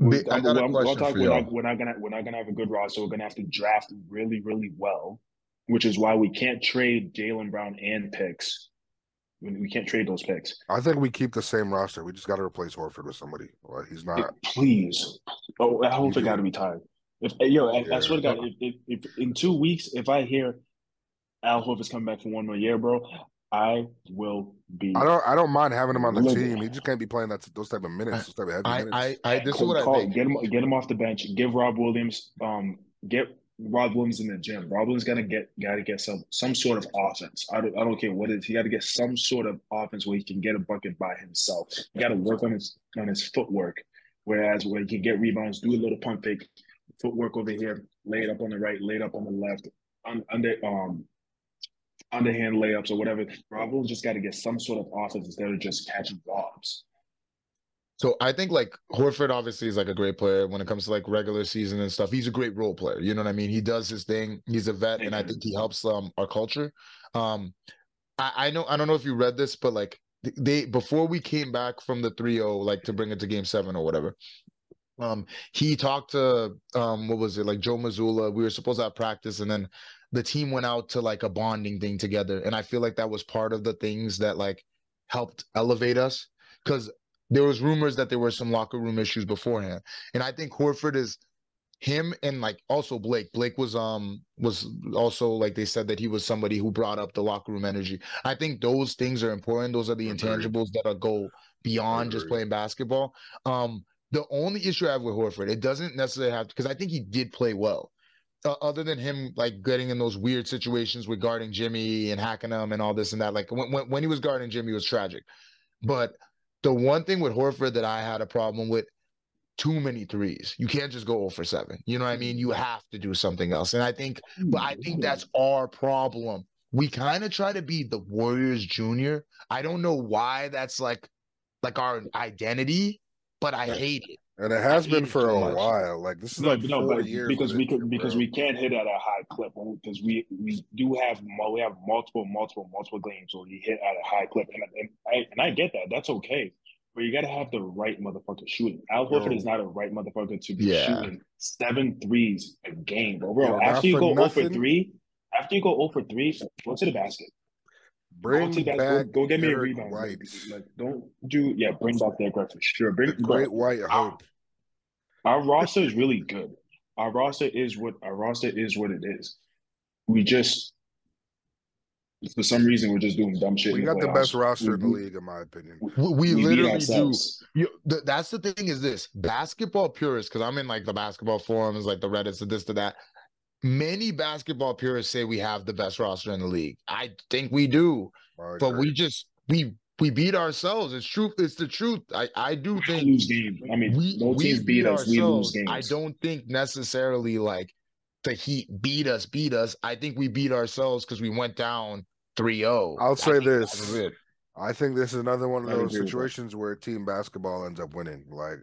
Big- I got a I'm- question talk- for we're, y'all. not, we're not gonna. We're not gonna have a good roster. We're gonna have to draft really, really well, which is why we can't trade Jaylen Brown and picks. We can't trade those picks. I think we keep the same roster. We just got to replace Horford with somebody. He's not. Please. Oh, I hope You it got to be tied. If yo, I, I Yeah. swear to God, if, if, if in two weeks, if I hear Al Horford's coming back for one more year, bro, I will be. I don't. I don't mind having him on the Livid. team. He just can't be playing that those type of minutes, those type of heavy I, minutes. I, I this is Call- what I call- think. Get him, get him off the bench. Give Rob Williams, um, get Rob Williams in the gym. Rob Williams got to get, got to get some, some sort of offense. I don't, I don't care what it is. He got to get some sort of offense where he can get a bucket by himself. He got to work on his, on his footwork. Whereas where he can get rebounds, do a little pump fake, footwork over here, lay it up on the right, lay it up on the left, un, under, um, underhand layups or whatever. Williams just got to get some sort of offense instead of just catching lobs. So I think like Horford obviously is like a great player when it comes to like regular season and stuff. He's a great role player. You know what I mean? He does his thing. He's a vet, and I think he helps um our culture. Um, I, I know I don't know if you read this, but like they before we came back from the 3-0, like to bring it to game seven or whatever. Um, he talked to um what was it like Joe Mazzulla. We were supposed to have practice, and then the team went out to like a bonding thing together. And I feel like that was part of the things that like helped elevate us because there was rumors that there were some locker room issues beforehand. And I think Horford is him and like also Blake. Blake was um was also like they said that he was somebody who brought up the locker room energy. I think those things are important. Those are the intangibles that are go beyond just playing basketball. Um the only issue I have with Horford, it doesn't necessarily have because I think he did play well. Uh, other than him like getting in those weird situations with guarding Jimmy and hacking him and all this and that, like when, when when he was guarding Jimmy was tragic. But the one thing with Horford that I had a problem with too many threes. You can't just go 0 for 7. You know what I mean? You have to do something else. And I think but I think that's our problem we kind of try to be the Warriors Junior. I don't know why that's like like our identity, but I hate it. And it has been for a much. while. Like this is No, like no, four but years because we it, could because bro. we can't hit at a high clip because we we do have we have multiple multiple multiple games where we hit at a high clip and and I and I get that that's okay, but you got to have the right motherfucker shooting. Al Horford is not a right motherfucker to be Yeah. shooting seven threes a game, bro. bro Yo, not after you for go zero for three, after you go zero for three, go to the basket. Bring go to back Go, go get me a rebound. White. Like don't do yeah. Bring back Derek White for sure. Bring The great bro, white hope. Our roster is really good. Our roster is what our roster is what it is. We just for some reason we're just doing dumb shit. We in the got the best roster in the league, in my opinion. We, we we literally do. You, th- that's the thing is this basketball purists because I'm in like the basketball forums, like the Reddits, to this to that. Many basketball purists say we have the best roster in the league. I think we do, I but agree. we just we we beat ourselves. It's truth. It's the truth. I I do We think lose games. I mean, we no we teams beat beat us. We lose ourselves. games. I don't think necessarily like the Heat beat us, beat us. I think we beat ourselves because we went down 3-0. I'll say think this. I think this is another one of I'd those agree with that. situations where team basketball ends up winning. Like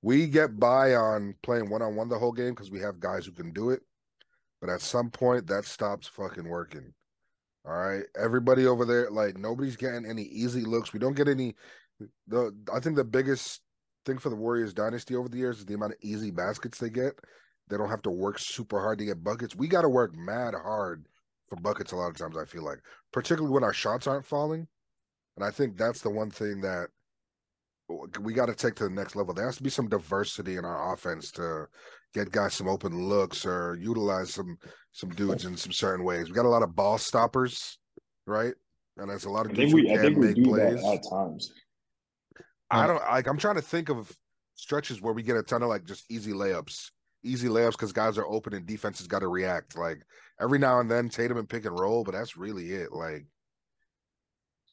we get by on playing one on one the whole game because we have guys who can do it, but at some point that stops fucking working. All right, everybody over there, like nobody's getting any easy looks. We don't get any. The I think the biggest thing for the Warriors dynasty over the years is the amount of easy baskets they get. They don't have to work super hard to get buckets. We got to work mad hard for buckets a lot of times. I feel like, particularly when our shots aren't falling. And I think that's the one thing that we got to take to the next level. There has to be some diversity in our offense to get guys some open looks or utilize some some dudes in some certain ways. We got a lot of ball stoppers, right? And there's a lot of I dudes think who we I can think we make do plays. that at times. I um, don't like. I'm trying to think of stretches where we get a ton of like just easy layups, easy layups because guys are open and defense has got to react. Like every now and then, Tatum and pick and roll, but that's really it. Like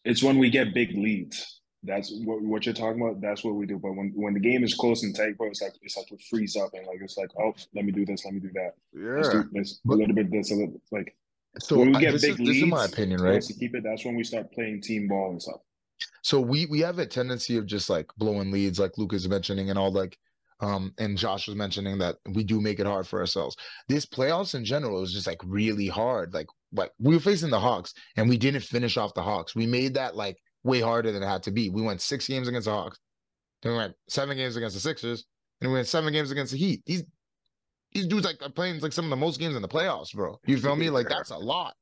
It's when we get big leads. That's what what you're talking about. That's what we do. But when when the game is close and tight, bro, it's like it's like we freeze up and like it's like oh let me do this, let me do that. Let's yeah, do this a little bit this a little like So when we get this, big is, leads. this is my opinion, right? to keep it. That's when we start playing team ball and stuff. So we we have a tendency of just like blowing leads, like Luke is mentioning, and all like, um, and Josh was mentioning that we do make it hard for ourselves. This playoffs in general is just like really hard. Like, like we were facing the Hawks, and we didn't finish off the Hawks. We made that like way harder than it had to be. We went six games against the Hawks, then we went seven games against the Sixers, and we went seven games against the Heat. These these dudes like are playing like some of the most games in the playoffs, bro. You feel me? Like that's a lot.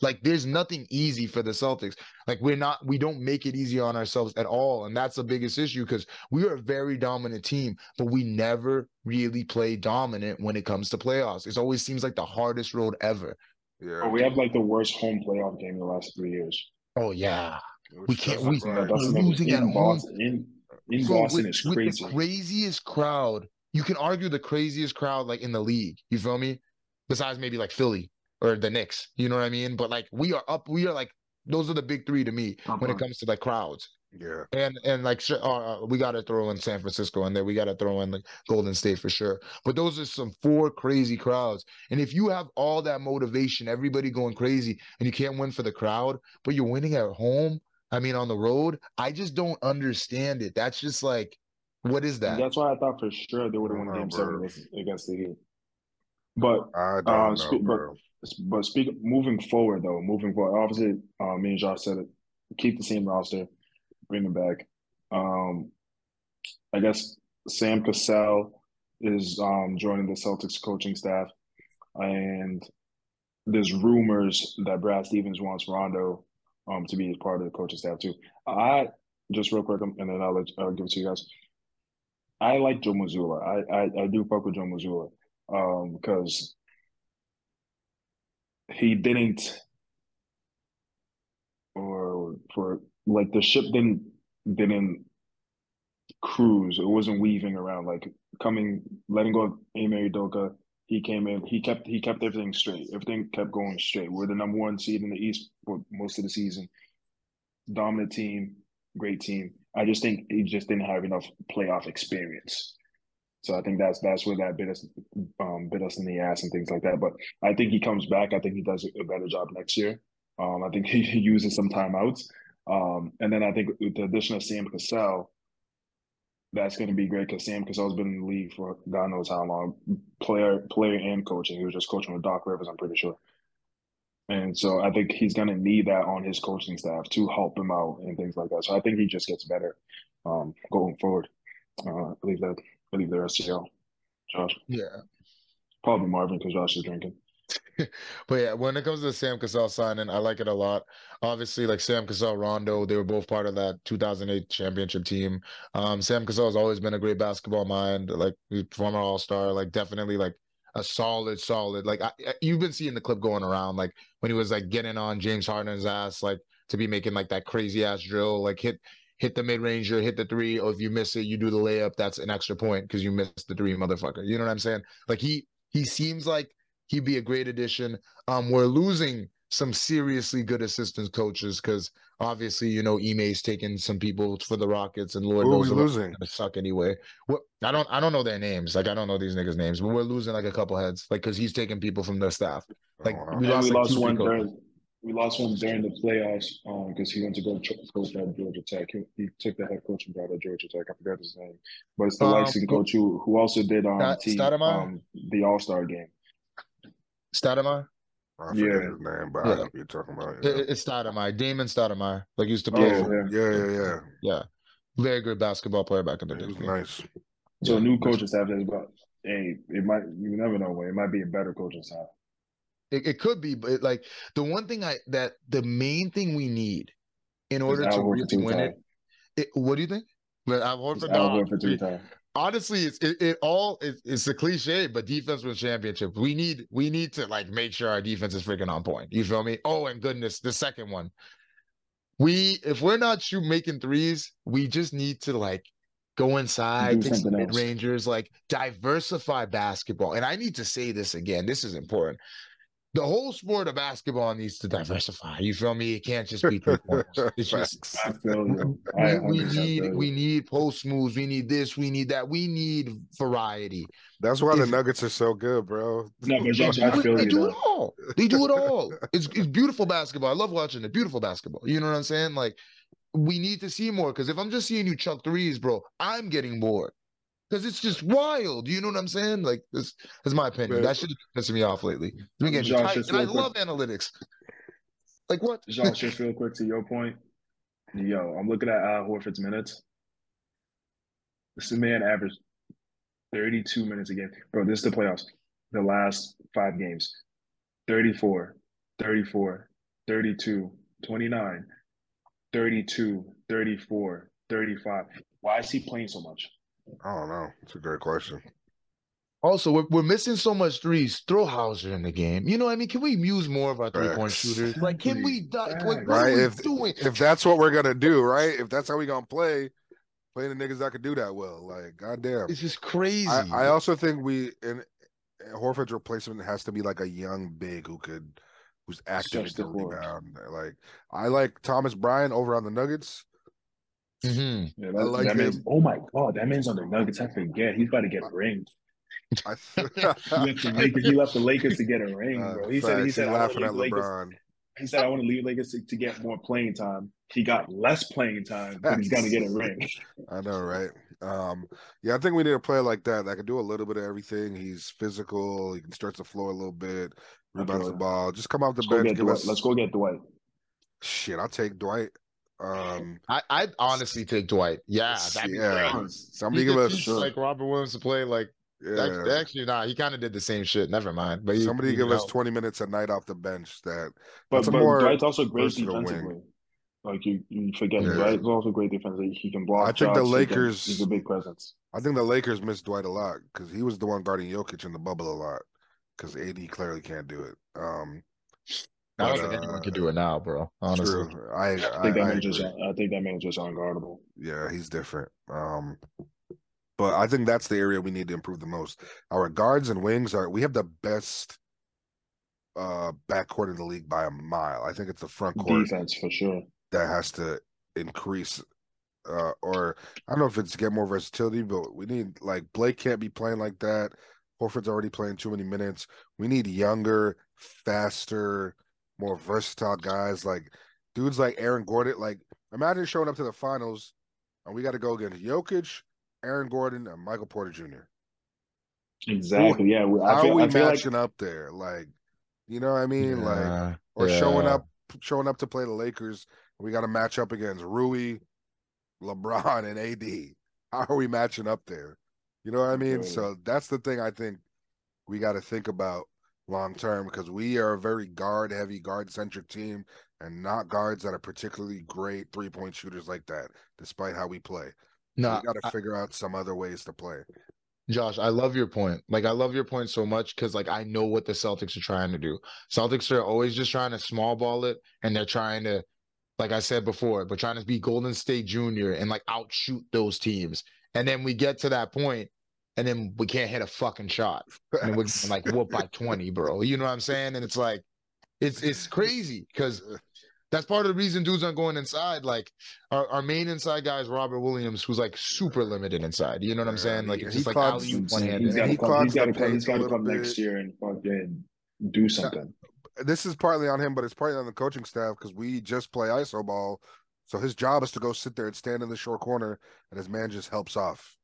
Like there's nothing easy for the Celtics. Like we're not, we don't make it easy on ourselves at all, and that's the biggest issue because we are a very dominant team, but we never really play dominant when it comes to playoffs. It always seems like the hardest road ever. yeah. But we have like the worst home playoff game in the last three years. Oh yeah, Which we can't- doesn't we- We're losing in at home. Boston. In, in Bro, Boston with, is with crazy. the craziest crowd. You can argue the craziest crowd like in the league. You feel me? Besides maybe like Philly or the Knicks. You know what I mean? But like we are up. We are like those are the big three to me when it Uh-huh. comes to like crowds. Yeah, And and like sh- uh, uh, we got to throw in San Francisco and there. we got to throw in like Golden State for sure. But those are some four crazy crowds. And if you have all that motivation, everybody going crazy, and you can't win for the crowd, but you're winning at home. I mean, on the road, I just don't understand it. That's just like, what is that? That's why I thought for sure they would have won don't Game Seven against, against the Heat. But I don't Uh, know, spe- but- bro. but speak moving forward though, moving forward, obviously, uh, me and Josh said it. Keep the same roster, bring them back. Um, I guess Sam Cassell is um, joining the Celtics coaching staff, and there's rumors that Brad Stevens wants Rondo um, to be part of the coaching staff too. I just real quick, and then I'll, let, I'll give it to you guys. I like Joe Mazzulla. I, I I do fuck with Joe Mazzulla um, because he didn't, or for like the ship didn't didn't cruise. It wasn't weaving around like coming, letting go of Ime Udoka. He came in. He kept he kept everything straight. Everything kept going straight. We're the number one seed in the East for most of the season. Dominant team, great team. I just think he just didn't have enough playoff experience. So I think that's that's where that bit us um, bit us in the ass and things like that. But I think he comes back. I think he does a better job next year. Um, I think he uses some timeouts. Um, and then I think with the addition of Sam Cassell, that's going to be great because Sam Cassell's been in the league for God knows how long, player, player and coaching. He was just coaching with Doc Rivers, I'm pretty sure. And so I think he's going to need that on his coaching staff to help him out and things like that. So I think he just gets better um, going forward. Uh, I believe that. I believe the rest. Josh, Yeah. probably Marvin because Josh is drinking. But yeah, when it comes to the Sam Cassell signing, I like it a lot. Obviously, like Sam Cassell, Rondo, they were both part of that 2008 championship team. Um, Sam Cassell has always been a great basketball mind, like former All Star, like definitely like a solid, solid. Like I, you've been seeing the clip going around, like when he was like getting on James Harden's ass, like to be making like that crazy ass drill, like hit hit the mid ranger, hit the three, or if you miss it, you do the layup. That's an extra point because you missed the three, motherfucker. You know what I'm saying? Like he he seems like he'd be a great addition. Um, we're losing some seriously good assistant coaches because obviously, you know, Ime's taking some people for the Rockets, and Lord Who are knows we losing? gonna suck anyway. What I don't I don't know their names. Like I don't know these niggas' names, but we're losing like a couple heads, like because he's taking people from their staff. Like Oh, we And lost, we like, lost two, one three coaches. during we lost one during the playoffs because he went to go ch- coach at Georgia Tech. He, he took the head coaching job at Georgia Tech. I forgot his name, but it's the Um, Lexington coach who who also did um, Stat- team, um the All Star game. Stoudamire? Oh, I forget Yeah. his name, but I know you're talking about. It- Yeah, it- it's Stoudamire, Damon Stoudamire. Like used to oh, play. Yeah, yeah, yeah, yeah. yeah, very good basketball player back in the day. nice. So Yeah. new coaching staff is about. Hey, it might you never know. It might be a better coaching staff. It, it could be, but like the one thing I that the main thing we need in order to really win time. it, it, what do you think? But Al It's Horford, Al nah, Horford two we- time. Honestly, it's it, it all it, it's a cliche, but defense wins championships. We need we need to like make sure our defense is freaking on point. You feel me? Oh, and goodness, the second one. We if we're not shoot making threes, we just need to like go inside, take some mid rangers, like diversify basketball. And I need to say this again. This is important. The whole sport of basketball needs to diversify. You feel me? It can't just be three pointers. It's just I feel you. I we, we need feel we need post moves. We need this. We need that. We need variety. That's why the Nuggets are so good, bro. No, but Josh, I They- feel they you do though. it all. They do it all. It's it's beautiful basketball. I love watching it. Beautiful basketball. You know what I'm saying? Like we need to see more because if I'm just seeing you chuck threes, bro, I'm getting bored. Because it's just wild. You know what I'm saying? Like this is my opinion. Man. That shit is pissing me off lately. Been getting Josh, tight, and I quick. love analytics. Like what? Josh, just real quick to your point. Yo, I'm looking at Al Horford's minutes. This man averaged 32 minutes a game. Bro, this is the playoffs. The last five games 34, 34, 32, 29, 32, 34, 35. Why is he playing so much? I don't know. It's a great question. Also, we're, we're missing so much threes. Throw Hauser in the game. You know what I mean? Can we use more of our three point shooters? Like, can we? Like, what Facts. are Right? we If doing? if that's what we're gonna do, right? If that's how we gonna play, playing the niggas that could do that well. Like, goddamn. It's just crazy. I, I also think we in Horford's replacement has to be like a young big who could who's active Stretch the to rebound. Like I like Thomas Bryant over on the Nuggets. Mhm. Yeah, I like that man's, him. oh my God, that man's on the Nuggets. I forget. He's about to get a ring. I He left the Lakers, he left the Lakers to get a ring, Uh, bro. He said he said I laughing want at to leave Lakers. LeBron. He said I want to leave Lakers to, to get more playing time. He got less playing time, but he's gonna get a ring. I know, right? Um, yeah, I think we need a player like that that can do a little bit of everything. He's physical. He can stretch the floor a little bit, rebounds the ball. Just come off the Let's bench. Give us Let's go get Dwight. shit. I'll take Dwight. Um, I I'd honestly take Dwight. Yeah, that'd be yeah. great. Somebody give us teach, like Robert Williams to play like yeah. actually, actually nah, he kind of did the same shit. Never mind. But he, Somebody he give us help. 20 minutes a night off the bench. That But, That's but more Dwight's also great versatile wing. defensively. Like you, you forget Yeah. Dwight's also great defensively. He can block. I think the shots, he can- Lakers- he's a big presence. I think the Lakers miss Dwight a lot because he was the one guarding Jokic in the bubble a lot because AD clearly can't do it. Um, I don't think uh, anyone can do it now, bro. Honestly. true. I I I, think I that man just. agree. I think that man just unguardable. yeah, he's different. Um, but I think that's the area we need to improve the most. Our guards and wings are we have the best uh backcourt in the league by a mile. I think it's the front court Defense for sure. that has to increase uh or I don't know if it's get more versatility, but we need like Blake can't be playing like that. Horford's already playing too many minutes. We need younger, faster, more versatile guys. Like dudes like Aaron Gordon. Like imagine showing up to the finals and we got to go against Jokic, Aaron Gordon, and Michael Porter Jr. Exactly. Yeah. we- I How feel, are we I feel like matching up there? Like, you know what I mean? Like, Yeah, or showing up, showing up to play the Lakers. We got to match up against Rui, LeBron, and AD. How are we matching up there? You know what I mean? Right. So that's the thing I think we got to think about long term because we are a very guard heavy, guard centric team, and not guards that are particularly great three point shooters like that. Despite how we play, so No, we got to figure out some other ways to play. Josh, I love your point. Like I love your point so much because like I know what the Celtics are trying to do. Celtics are always just trying to small ball it and they're trying to, like I said before, but trying to be Golden State Junior and like outshoot those teams. And then we get to that point and then we can't hit a fucking shot. And we're getting, like whooped by 20, bro. You know what I'm saying? And it's like it's it's crazy because that's part of the reason dudes aren't going inside. Like our, our main inside guy is Robert Williams, who's like super limited inside. You know what I'm saying? Like he- it's he just like clogs- alley one he's handed. got he to come. clogs He's got to come. He's paint gotta come next year and fucking do something. this is partly on him, but it's partly on the coaching staff because we just play iso ball. So his job is to go sit there and stand in the short corner, and his man just helps off.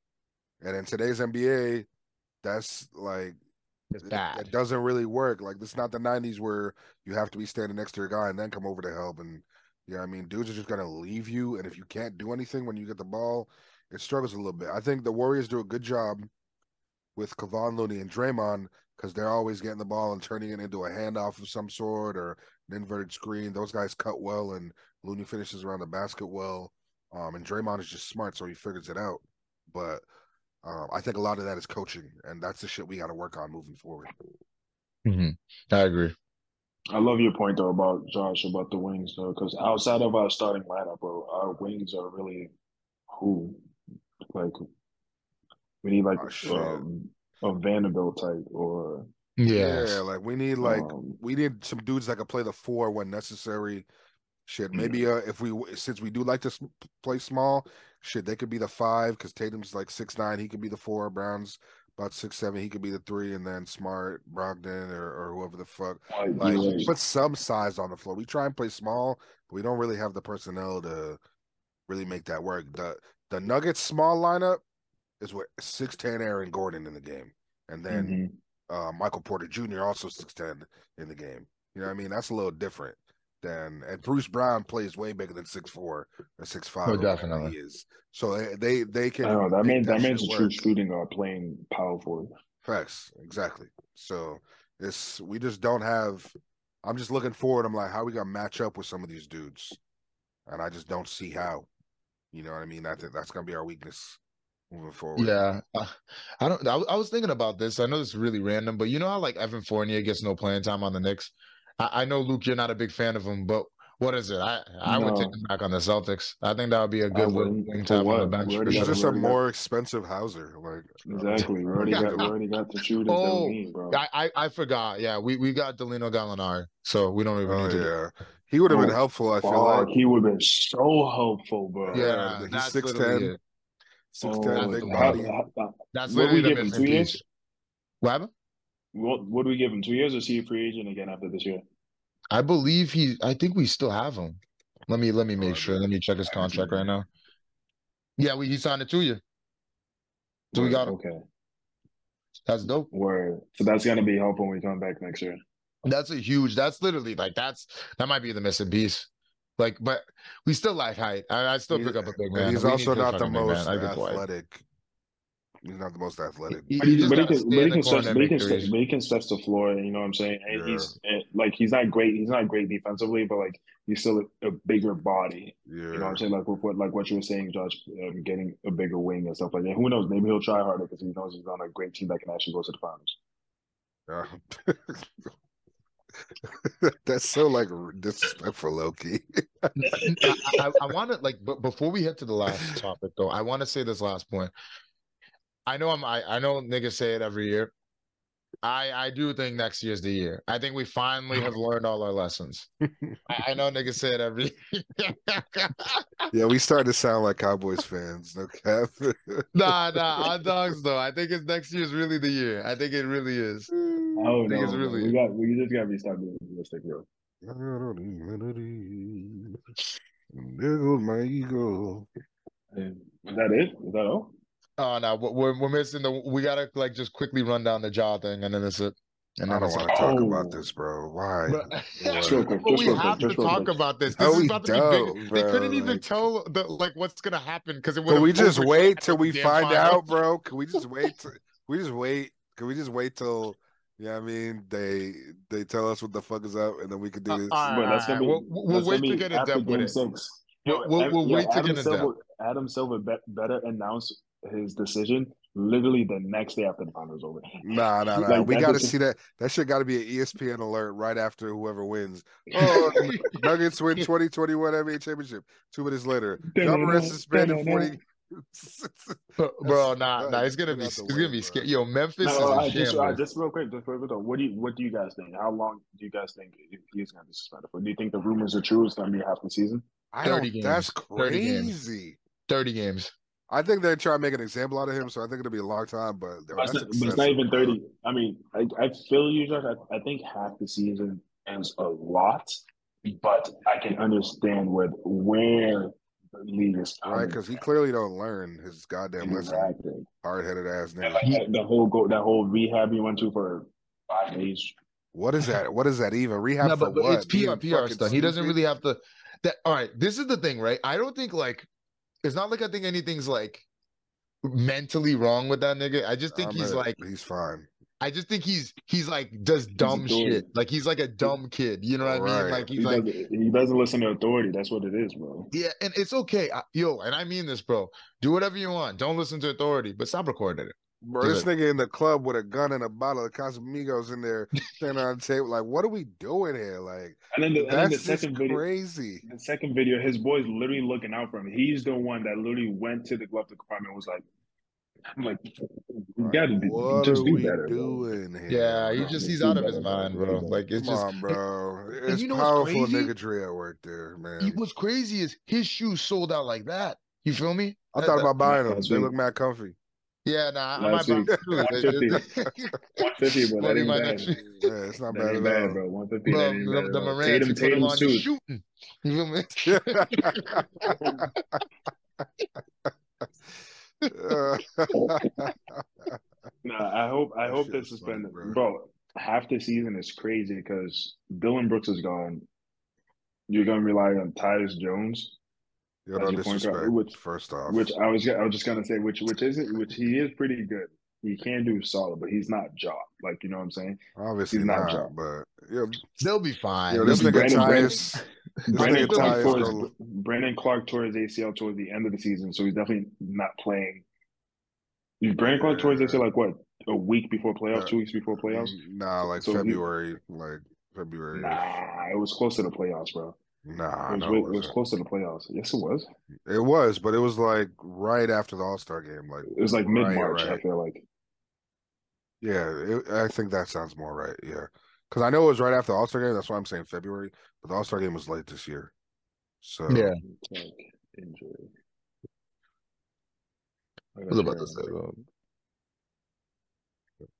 And in today's NBA, that's like It's it, bad. it doesn't really work. Like it's not the '90s where you have to be standing next to your guy and then come over to help. And you know, what I mean, dudes are just gonna leave you, and if you can't do anything when you get the ball, it struggles a little bit. I think the Warriors do a good job with Kevon Looney and Draymond because they're always getting the ball and turning it into a handoff of some sort or an inverted screen. Those guys cut well, and Looney finishes around the basket well. Um, and Draymond is just smart, so he figures it out. But um, I think a lot of that is coaching, and that's the shit we got to work on moving forward. Mhm. I agree. I love your point though about Josh about the wings though, because outside of our starting lineup, bro, our wings are really who like we need like Oh, um, a Vanderbilt type or Yes. Yeah, like we need like um, we need some dudes that can play the four when necessary. Shit, maybe uh, if we since we do like to s- play small, shit, they could be the five because Tatum's like six nine, he could be the four. Brown's about six seven, he could be the three, and then Smart, Brogdon, or, or whoever the fuck. like, Like like, put some size on the floor. We try and play small, but we don't really have the personnel to really make that work. The the Nuggets small lineup is with six ten Aaron Gordon in the game, and then mhm. uh, Michael Porter Jr. also six ten in the game. You know what I mean? That's a little different than and Bruce Brown plays way bigger than six four or six five. Oh, definitely. he is. So they they, they can. I know that means that shit means a true shooting guard playing power forward. Facts, exactly. So it's we just don't have. I'm just looking forward. I'm like, how we gonna match up with some of these dudes, and I just don't see how. You know what I mean? I think that's gonna be our weakness moving forward. Yeah, uh, I don't. I, I was thinking about this. I know this is really random, but you know how like Evan Fournier gets no playing time on the Knicks. I, I know Luke, you're not a big fan of him, but what is it? I I would take No. him back on the Celtics. I think that would be a good little wouldn't. wing For on the bench. We for already He's got- sure. just a already got- more expensive Hauser. Like I don't- Exactly. We already got we already got the shooters Oh, need, bro. I, I I forgot. Yeah, we we got Danilo Gallinari, so we don't even Oh need to. yeah, he would have been Oh, helpful. I feel Fuck, like he would have been so helpful, bro. Yeah, he's that's 6'10". literally it. six Oh, ten, that's big body. how- how- That's What we literally the missing piece. What happened? What would we give him? Two years or is he a free agent again after this year? I believe he. I think we still have him. Let me let me Oh, make sure. Let me check his contract right now. Yeah, we he signed it two year. So we got him. okay. That's dope. Word. So that's gonna be helpful when we come back next year. That's a huge. That's literally like that's that might be the missing piece. Like, but we still like height. I, I still He- pick up a big man. he's We also not the fucking big man. most I get athletic. He's not the most athletic. He- But he he, just but he gotta can, but he can stretch, but he can, threes. stretch, but he can stretch the floor. You know what I'm saying? And Yeah. he's and, like he's not great. He's not great defensively, but like he's still a, a bigger body. Yeah. You know what I'm saying? Like with what like what you were saying, Josh, um, getting a bigger wing and stuff like that. Who knows? Maybe he'll try harder because he knows he's on a great team that can actually go to the finals. Yeah. That's so like disrespectful, Loki. I, I, I want to like, but before we head to the last topic, though, I want to say this last point. I know I'm. I, I know niggas say it every year. I I do think next year's the year. I think we finally have learned all our lessons. I, I know niggas say it every. yeah, we started to sound like Cowboys fans. No cap. nah, nah, on dogs though. I think it's next year's really the year. I think it really is. Oh think no, it's really- we got we just gotta be start being realistic, bro. There goes my ego. Is that it? Is that all? Oh no, we're we're missing the. We gotta like just quickly run down the Ja thing, and then that's it. And I don't want it. to talk Oh. about this, bro. Why? But- Just real quick, But just we real quick, have to just talk quick. about this. No, This is we about to be don't. They couldn't bro, even tell the like what's gonna happen because it would. Can we just wait till we find out, bro? Can we just wait? Till, we just wait. Can we just wait till? Yeah, I mean, they they tell us what the fuck is up, and then we can do Uh, this. all But that's gonna be. We'll- we'll that's wait gonna to get in after depth with it. Six. We'll- Yo, we'll- we'll yo, wait to Adam get in Silver, Adam Silver bet, better announce his decision literally the next day after the finals over. Nah, nah, nah. Like, we got to see that. That shit got to be an ESPN alert right after whoever wins. Oh, Nuggets win 2021 NBA championship. Two minutes later, Ja Morant suspended 40. bro, nah, uh, nah. It's gonna be it's way, gonna be scary. Yo, Memphis No, is I a just, I shambles. just real quick, just real quick. What do you what do you guys think? How long do you guys think he's going to be suspended for? Do you think the rumors are true? It's going to be half the season. I 30 don't. That's games. 30 games. crazy. Thirty games. I think they're trying to make an example out of him, so I think it'll be a long time. But, But it's, not, but it's not even thirty. I mean, I, I feel you, Josh. I, I think half the season is a lot, but I can understand with where the league is right? Because he clearly don't learn his goddamn lesson. exactly. Hard headed ass And nigga. like the whole go that whole rehab he went to for five days. What is that? What is that even? Rehab No, for but, but what? it's PR PR fucking stuff. He doesn't really have to. That all right. This is the thing, right? I don't think like it's not like I think anything's like mentally wrong with that nigga. I just think I'm he's gonna- like he's fine. I just think he's he's like does dumb shit. Like he's like a dumb kid. You know what I mean? Right. Like He like doesn't, he doesn't listen to authority. That's what it is, bro. yeah, and it's okay. I, yo, and I mean this, bro. Do whatever you want. Don't listen to authority, but stop recording it. Bro, Does this nigga in the club with a gun and a bottle of Casamigos in there, standing on the table. Like, what are we doing here? Like, And then the, and then the that's just second video, crazy. the second video, his boy's literally looking out for him. He's the one that literally went to the glove department and was like, "I'm like, you gotta do, what just are do we better, bro." doing here? Yeah, he bro? just Just he's out of his mind, bro. Like it's Come just on, bro. and It's you know what's powerful crazy? niggatry at work there, man. he- what's crazy is his shoes sold out like that. You feel me? I That- thought that- about buying them. Last They look mad comfy. Yeah, nah, I might Last buy week, them too. They- 150. 150, but that ain't bad. Yeah, it's not That bad ain't at bad, all. bro. 150, Bro, that ain't the, bad the at Tatum, he put them Tatum on suit. shooting. You feel me? Nah, I hope I hope they're is suspended, bro. bro. Half the season is crazy because Dillon Brooks is gone. You're gonna rely on Tyus Jones, Yo, As no point guard, disrespect. which- First off, which I was I was just gonna say, which which isn't which he is pretty good. He can do solid, but he's not job. Like you know what I'm saying? obviously he's not not, Ja. but yeah, They'll be fine. yo, They'll this be nigga Brandon- Brandon- Tyus. Brandon nigga Clarke, Tyus tore his, Brandon Clarke tore his ACL towards the end of the season, so he's definitely not playing. Brandon Clarke tore his ACL like what a week before playoffs, Uh, two weeks before playoffs. Nah, like So he- February, like February. Nah, it was close to the playoffs, bro. Nah, It was, no, way- it it was close to the playoffs. Yes, it was. It was, but it was like right after the All Star game. Like It was like mid March. I right. feel like. Yeah, it, I think that sounds more right. Yeah, because I know it was right after the All Star game. That's why I'm saying February. But the All Star game was late this year. So Yeah. Like, injury. I was about to say, though.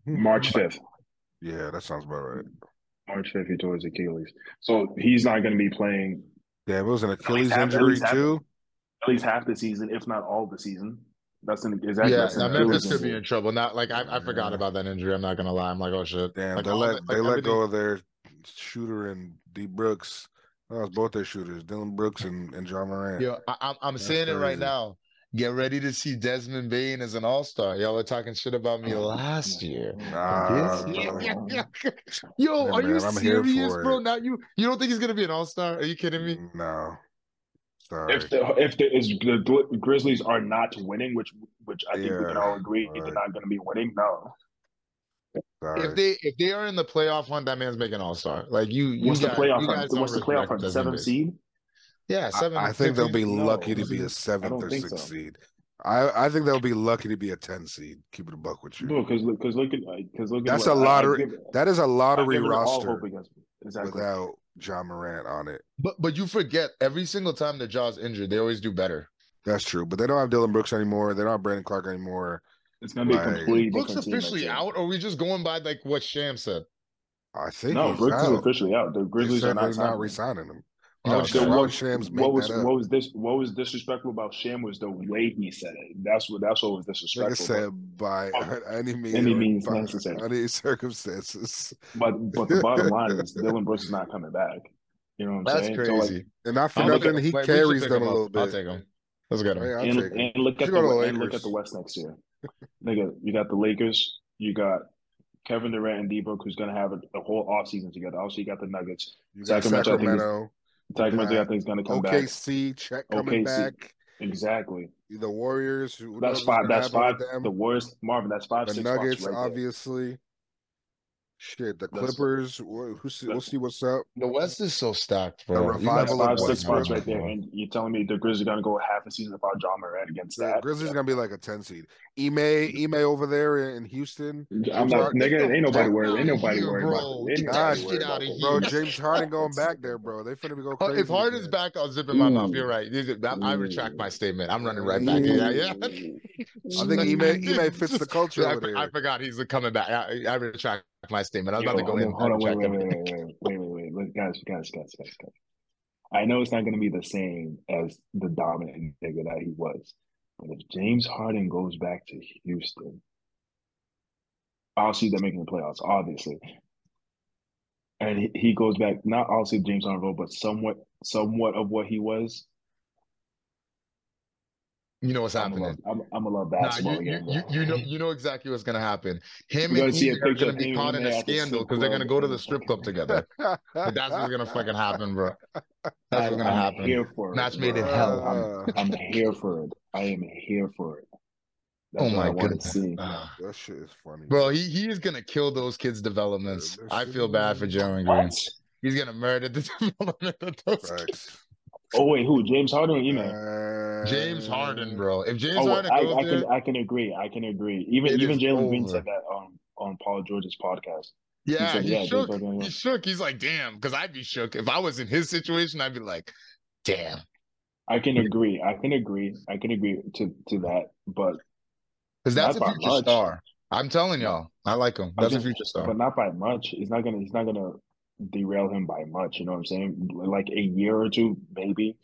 Hmm. March fifth. Yeah, that sounds about right. March fifth, he tore his Achilles, so he's not going to be playing Yeah, it was an Achilles half- at injury half- too. at least half the season, if not all the season. That's an exactly. Yeah, that's an now Memphis could be in trouble. Not like I, I forgot Yeah. about that injury. I'm not gonna lie. I'm like, oh shit. Damn, Like, they let the- they like, let go of their shooter and D Brooks. That was both their shooters, Dillon Brooks and, and Ja Morant. Yo, I, I'm I'm That's saying it right now. Get ready to see Desmond Bane as an All Star. Y'all were talking shit about me oh, last year. Nah, This year- nah. Yo, Yeah, are you I'm serious, bro? it. Now you you don't think he's gonna be an All Star? Are you kidding me? No, sorry. If the if the, is, the Grizzlies are not winning, which which I think we can all agree right. they're not going to be winning. No. sorry. If they if they are in the playoff hunt, that man's making All Star. Like you, you What's the got- playoff you hunt? What's the playoff hunt? Desmond Seven Bane. seed? Yeah, I- seven. I, think they'll be No, lucky to be a seventh or think sixth so. seed. I, I think they'll be lucky to be a ten seed. Keep it a buck with you. No, because because look at because look at That's what- a I- I lottery. give- that is a lottery give all roster hope exactly. without Ja Morant on it. But but you forget every single time that Ja's injured, they always do better. That's true, but they don't have Dillon Brooks anymore. They don't have Brandon Clarke anymore. It's going to be a Like- completely Brooks different team officially out, or are we just going by like what Sham said? I think No, he's Brooks is officially out. The Grizzlies are not they're signing not him. re-signing him. No, Why would it's Sham- not. why what, Shams what was what was this what was disrespectful about Sham was the way he said it. That's what that's what was Nigga disrespectful. said by Oh, any means, any means by necessary. any circumstances. But but the bottom line is Dillon Brooks is not coming back. You know what I'm That's saying? That's crazy. So like, And not for I'll look nothing, at- he wait, carries them a little bit. I'll take him. Let's get him. Hey, and, and look at Should the and look at the West next year. Nigga, you got the Lakers, you got Kevin Durant and D Book who's gonna have a, a whole offseason together. Also, you got the Nuggets. You got Sacramento, I think, is- Sacramento, Sacramento, got I think, is gonna come back. OKC, check coming OKC. back. Exactly. The Warriors. That's five. That's five. The Warriors, Marvin. That's five. The Nuggets, right obviously. Shit, the That's- Clippers. wh- Who see, we'll see what's up. The West is so stacked, bro. You revival got That's of five, six spots right there. And you're telling me the Grizzlies are gonna go half a season without Ja Morant against The that? Grizzlies gonna be like a ten seed. Ime, mm-hmm. Ime over there in Houston. I'm not, Harden- nigga. Ain't nobody Get worried. Ain't nobody here, worried bro. about Get Ain't that nobody shit worried outta about here. Bro, James Harden going back there, bro. They finna be going crazy. If Harden's back, I'll zip in my mouth. You're right. I, I retract my mm. statement. I'm running right back. Mm. Yeah, yeah. I think Ime, Ime fits the culture Yeah, I, over for- there. I forgot he's coming back. I, I retract my statement. I was about to go in. hold on, wait, wait, wait, wait, wait, wait, wait, guys, guys, guys, guys, guys. I know it's not going to be the same as the dominant nigga that he was, but if James Harden goes back to Houston, I'll see them making the playoffs, obviously. And he, he goes back, not obviously James Harden role, but somewhat, somewhat of what he was. You know what's I'm gonna happening. love, I'm, I'm gonna love Nah, basketball you, you, again. you, bro. you know you know exactly what's gonna happen. Him We're gonna and see Eve are gonna of be caught in a him at the scandal because they're gonna go to the strip club together. But that's what's gonna fucking happen, bro. That's what's gonna I'm happen. here for it. Match made in hell. I'm, I'm here for it. I am here for it. That's Oh what my I goodness. see. Ah. That shit is funny. Bro, he, he is gonna kill those kids' developments. Yeah, I feel bad for is- Jalen Green. He's gonna murder the development of those kids. Facts. Oh wait, who? James Harden or Ime? Uh, James Harden, bro. If James Oh, Harden I, goes I there, can I can agree. I can agree. Even even Jalen Green said that on on Paul George's podcast. yeah, said, he yeah, shook. Harden, yeah. He shook. He's like, damn, because I'd be shook. If I was in his situation, I'd be like, damn. I can agree. I can agree. I can agree to to that. But Because that's a future much. star. I'm telling y'all, I like him. I That's a future star. but not by much. He's not gonna. He's not gonna derail him by much. You know what I'm saying? Like a year or two, maybe.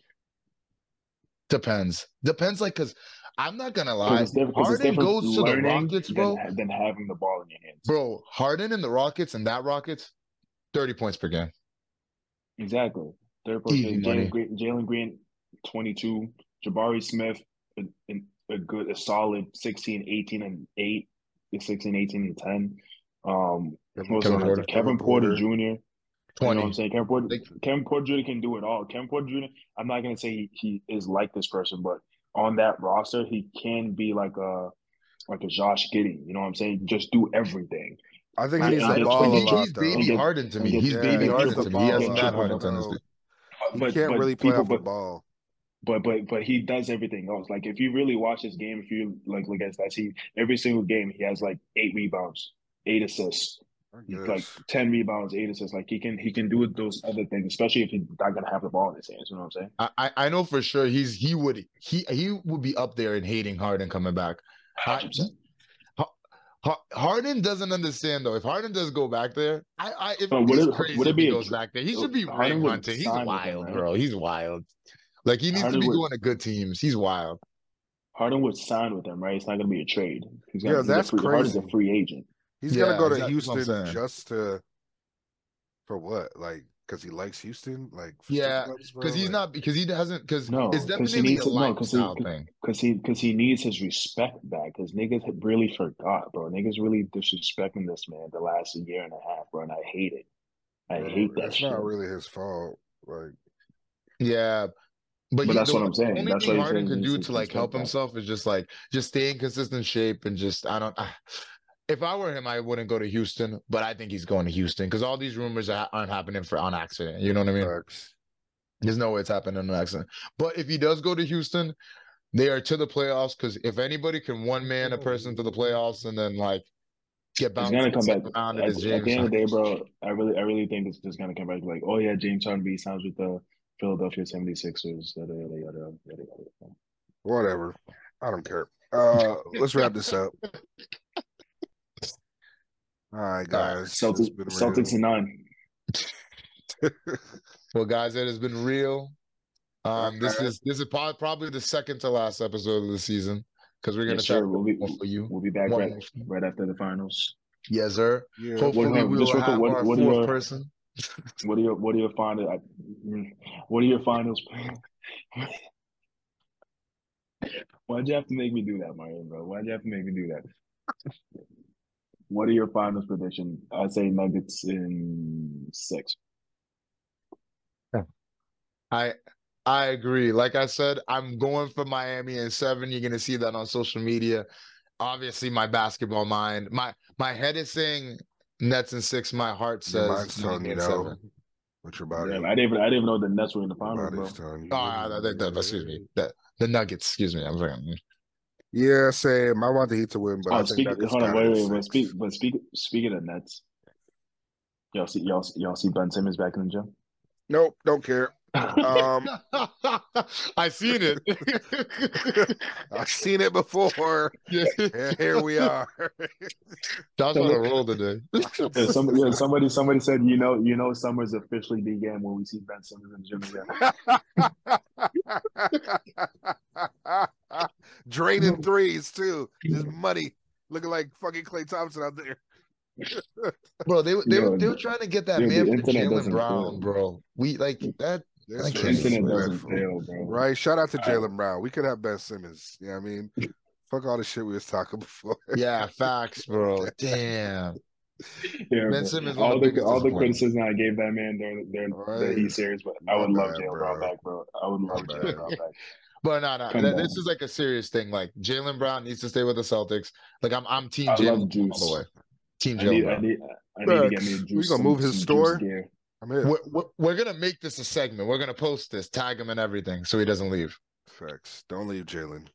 Depends. Depends, like, because I'm not gonna lie. it's. 'cause it's Harden different goes to the Rockets, bro. Than, having the ball in your hands. Bro, Harden and the Rockets and that Rockets, 30 points per game. Exactly. Third person. Jalen Green, 22. Jabari Smith, a, a, a good, a solid 16, 18, and 8. 16, 18, and 10. Um, Kevin was Kevin? Porter. Kevin Porter Jr. You know what I'm saying? Kevin Porter, Like- Kevin Porter Jr. can do it all. Kevin Porter Jr. I'm not gonna say he, he is like this person, but on that roster, he can be like a like a Josh Giddey. You know what I'm saying? Just do everything. I think I- he needs I to just- ball a lot, he's though. baby Get- Harden to me. He's yeah, baby get Harden to me. He hasn't ball that out, Harden tendency. He But- can't but really play people- off the ball. But but but he does everything else. Like if you really watch his game, if you like look at stats, he every single game he has like eight rebounds, eight assists, I like ten rebounds, eight assists. Like he can he can do those other things, especially if he's not gonna have the ball in his hands. You know what I'm saying? I, I I know for sure he's he would he he would be up there in hating Harden coming back. I- 100%. Ha- Harden doesn't understand though. If Harden does go back there, I, I if But would it- crazy would it if be he goes tr- back there. He should be Harden ring would hunting. He's sign with him, wild, bro. He's wild. Like he needs Harden to be would- going to good teams. He's wild. Harden would sign with them, right? It's not gonna be a trade. He's gonna, Yeah, he's a that's free, Harden's a free agent. He's Yeah, gonna go to exactly Houston just to for what? Like because he likes Houston? Like Yeah, strip clubs, bro? Because he's Like, not because he doesn't because No, it's 'cause he definitely needs a to- no, 'cause he- lifestyle thing. Cause he, cause he needs his respect back. Cause niggas had really forgot, bro. Niggas really disrespecting this man the last year and a half, bro. And I hate it. I bro, hate that It's shit. not really his fault. Like Yeah. But, But he- that's the what I'm saying. only That's thing why Harden saying can do to to like help back. himself is just like just stay in consistent shape and just I don't. Ah, If I were him, I wouldn't go to Houston, but I think he's going to Houston because all these rumors are, aren't happening for on accident. You know what I mean? facts. There's no way it's happening on accident. But if he does go to Houston, they are to the playoffs because if anybody can one man a person to the playoffs and then like get bounced, He's bounced gonna come back. second At, at the end of the day, bro, I really, I really think it's just gonna come back like, oh yeah, James Harden be signs with the Philadelphia 76ers. Yada yada yada yada yada. Whatever. I don't care. Uh let's wrap this up. All right, guys. It's Celtics, been Celtics and nine. Well, guys, it has been real. Um, this is this is prob- probably the second to last episode of the season because we're gonna Yes, try We'll be one for you. we'll be back right, more for you. right after the finals. Yes, sir. Yeah. Hopefully, What- we uh, just will real quick, have what- our what are fourth your- person. What are your what are your final uh, mm, what are your finals? Why'd you have to make me do that, Mario, bro? Why'd you have to make me do that? What are your finals prediction? I say Nuggets in six. I I agree. Like I said, I'm going for Miami in seven. You're gonna see that on social media. Obviously, my basketball mind, my my head is saying Nets in six. My heart Your says mind's telling Miami you in seven. What your body? Yeah, I didn't even I didn't even know the Nets were in the your finals, bro. body's telling you. Oh, I think that, excuse me. The the Nuggets. Excuse me. I'm sorry. Yeah, same. I want the Heat to win, but I Oh, think speak, Nuggets hold on, got wait, wait, in but speak, but speak, speaking of Nets, y'all see, y'all, y'all see Ben Simmons back in the gym. Nope, don't care. Um, I seen it. I've seen it before, yeah. and here we are. Josh on a roll today. Yeah, somebody, yeah, somebody, somebody said, you know, you know, summer's officially began when we see Ben Simmons in the gym again. Draining threes too. Just money, looking like fucking Klay Thompson out there. Bro, they were- they were Yo, they were trying to get that yo, man for Jaylen Brown, fail. bro. We like that. This I is can't The internet doesn't fail, bro. Right. Shout out to Jaylen Brown. We could have Ben Simmons. Yeah, I mean, fuck all the shit we was talking before. Yeah, facts, bro. Damn. Yeah, Ben. Simmons all the the all the criticism I gave that man during during the Right. Heat series, but I My would love Jaylen Brown back, bro. I would love Jaylen. Brown back. But no, no, Come th- this is like a serious thing. Like Jaylen Brown needs to stay with the Celtics. Like I'm, I'm Team I love Jaylen all Juice. the way. Team I Jaylen need, I need, I need to get me a juice. We gonna move his store? I'm in. We're, we're, we're gonna make this a segment. We're gonna post this, tag him and everything, so he doesn't leave. Facts. Don't leave Jaylen.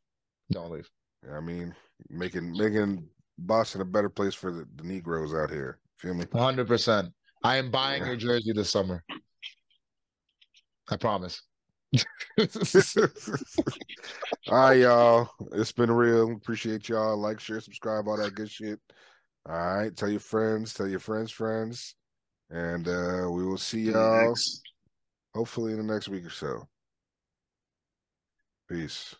Don't leave. I mean, making making Boston a better place for the, the Negroes out here. Feel me? 100. percent I am buying Yeah. your jersey this summer. I promise. all right, y'all. It's been real. Appreciate y'all. Like, share, subscribe, all that good shit. All right. Tell your friends, tell your friends' friends. And uh we will see y'all Next. hopefully in the next week or so. Peace.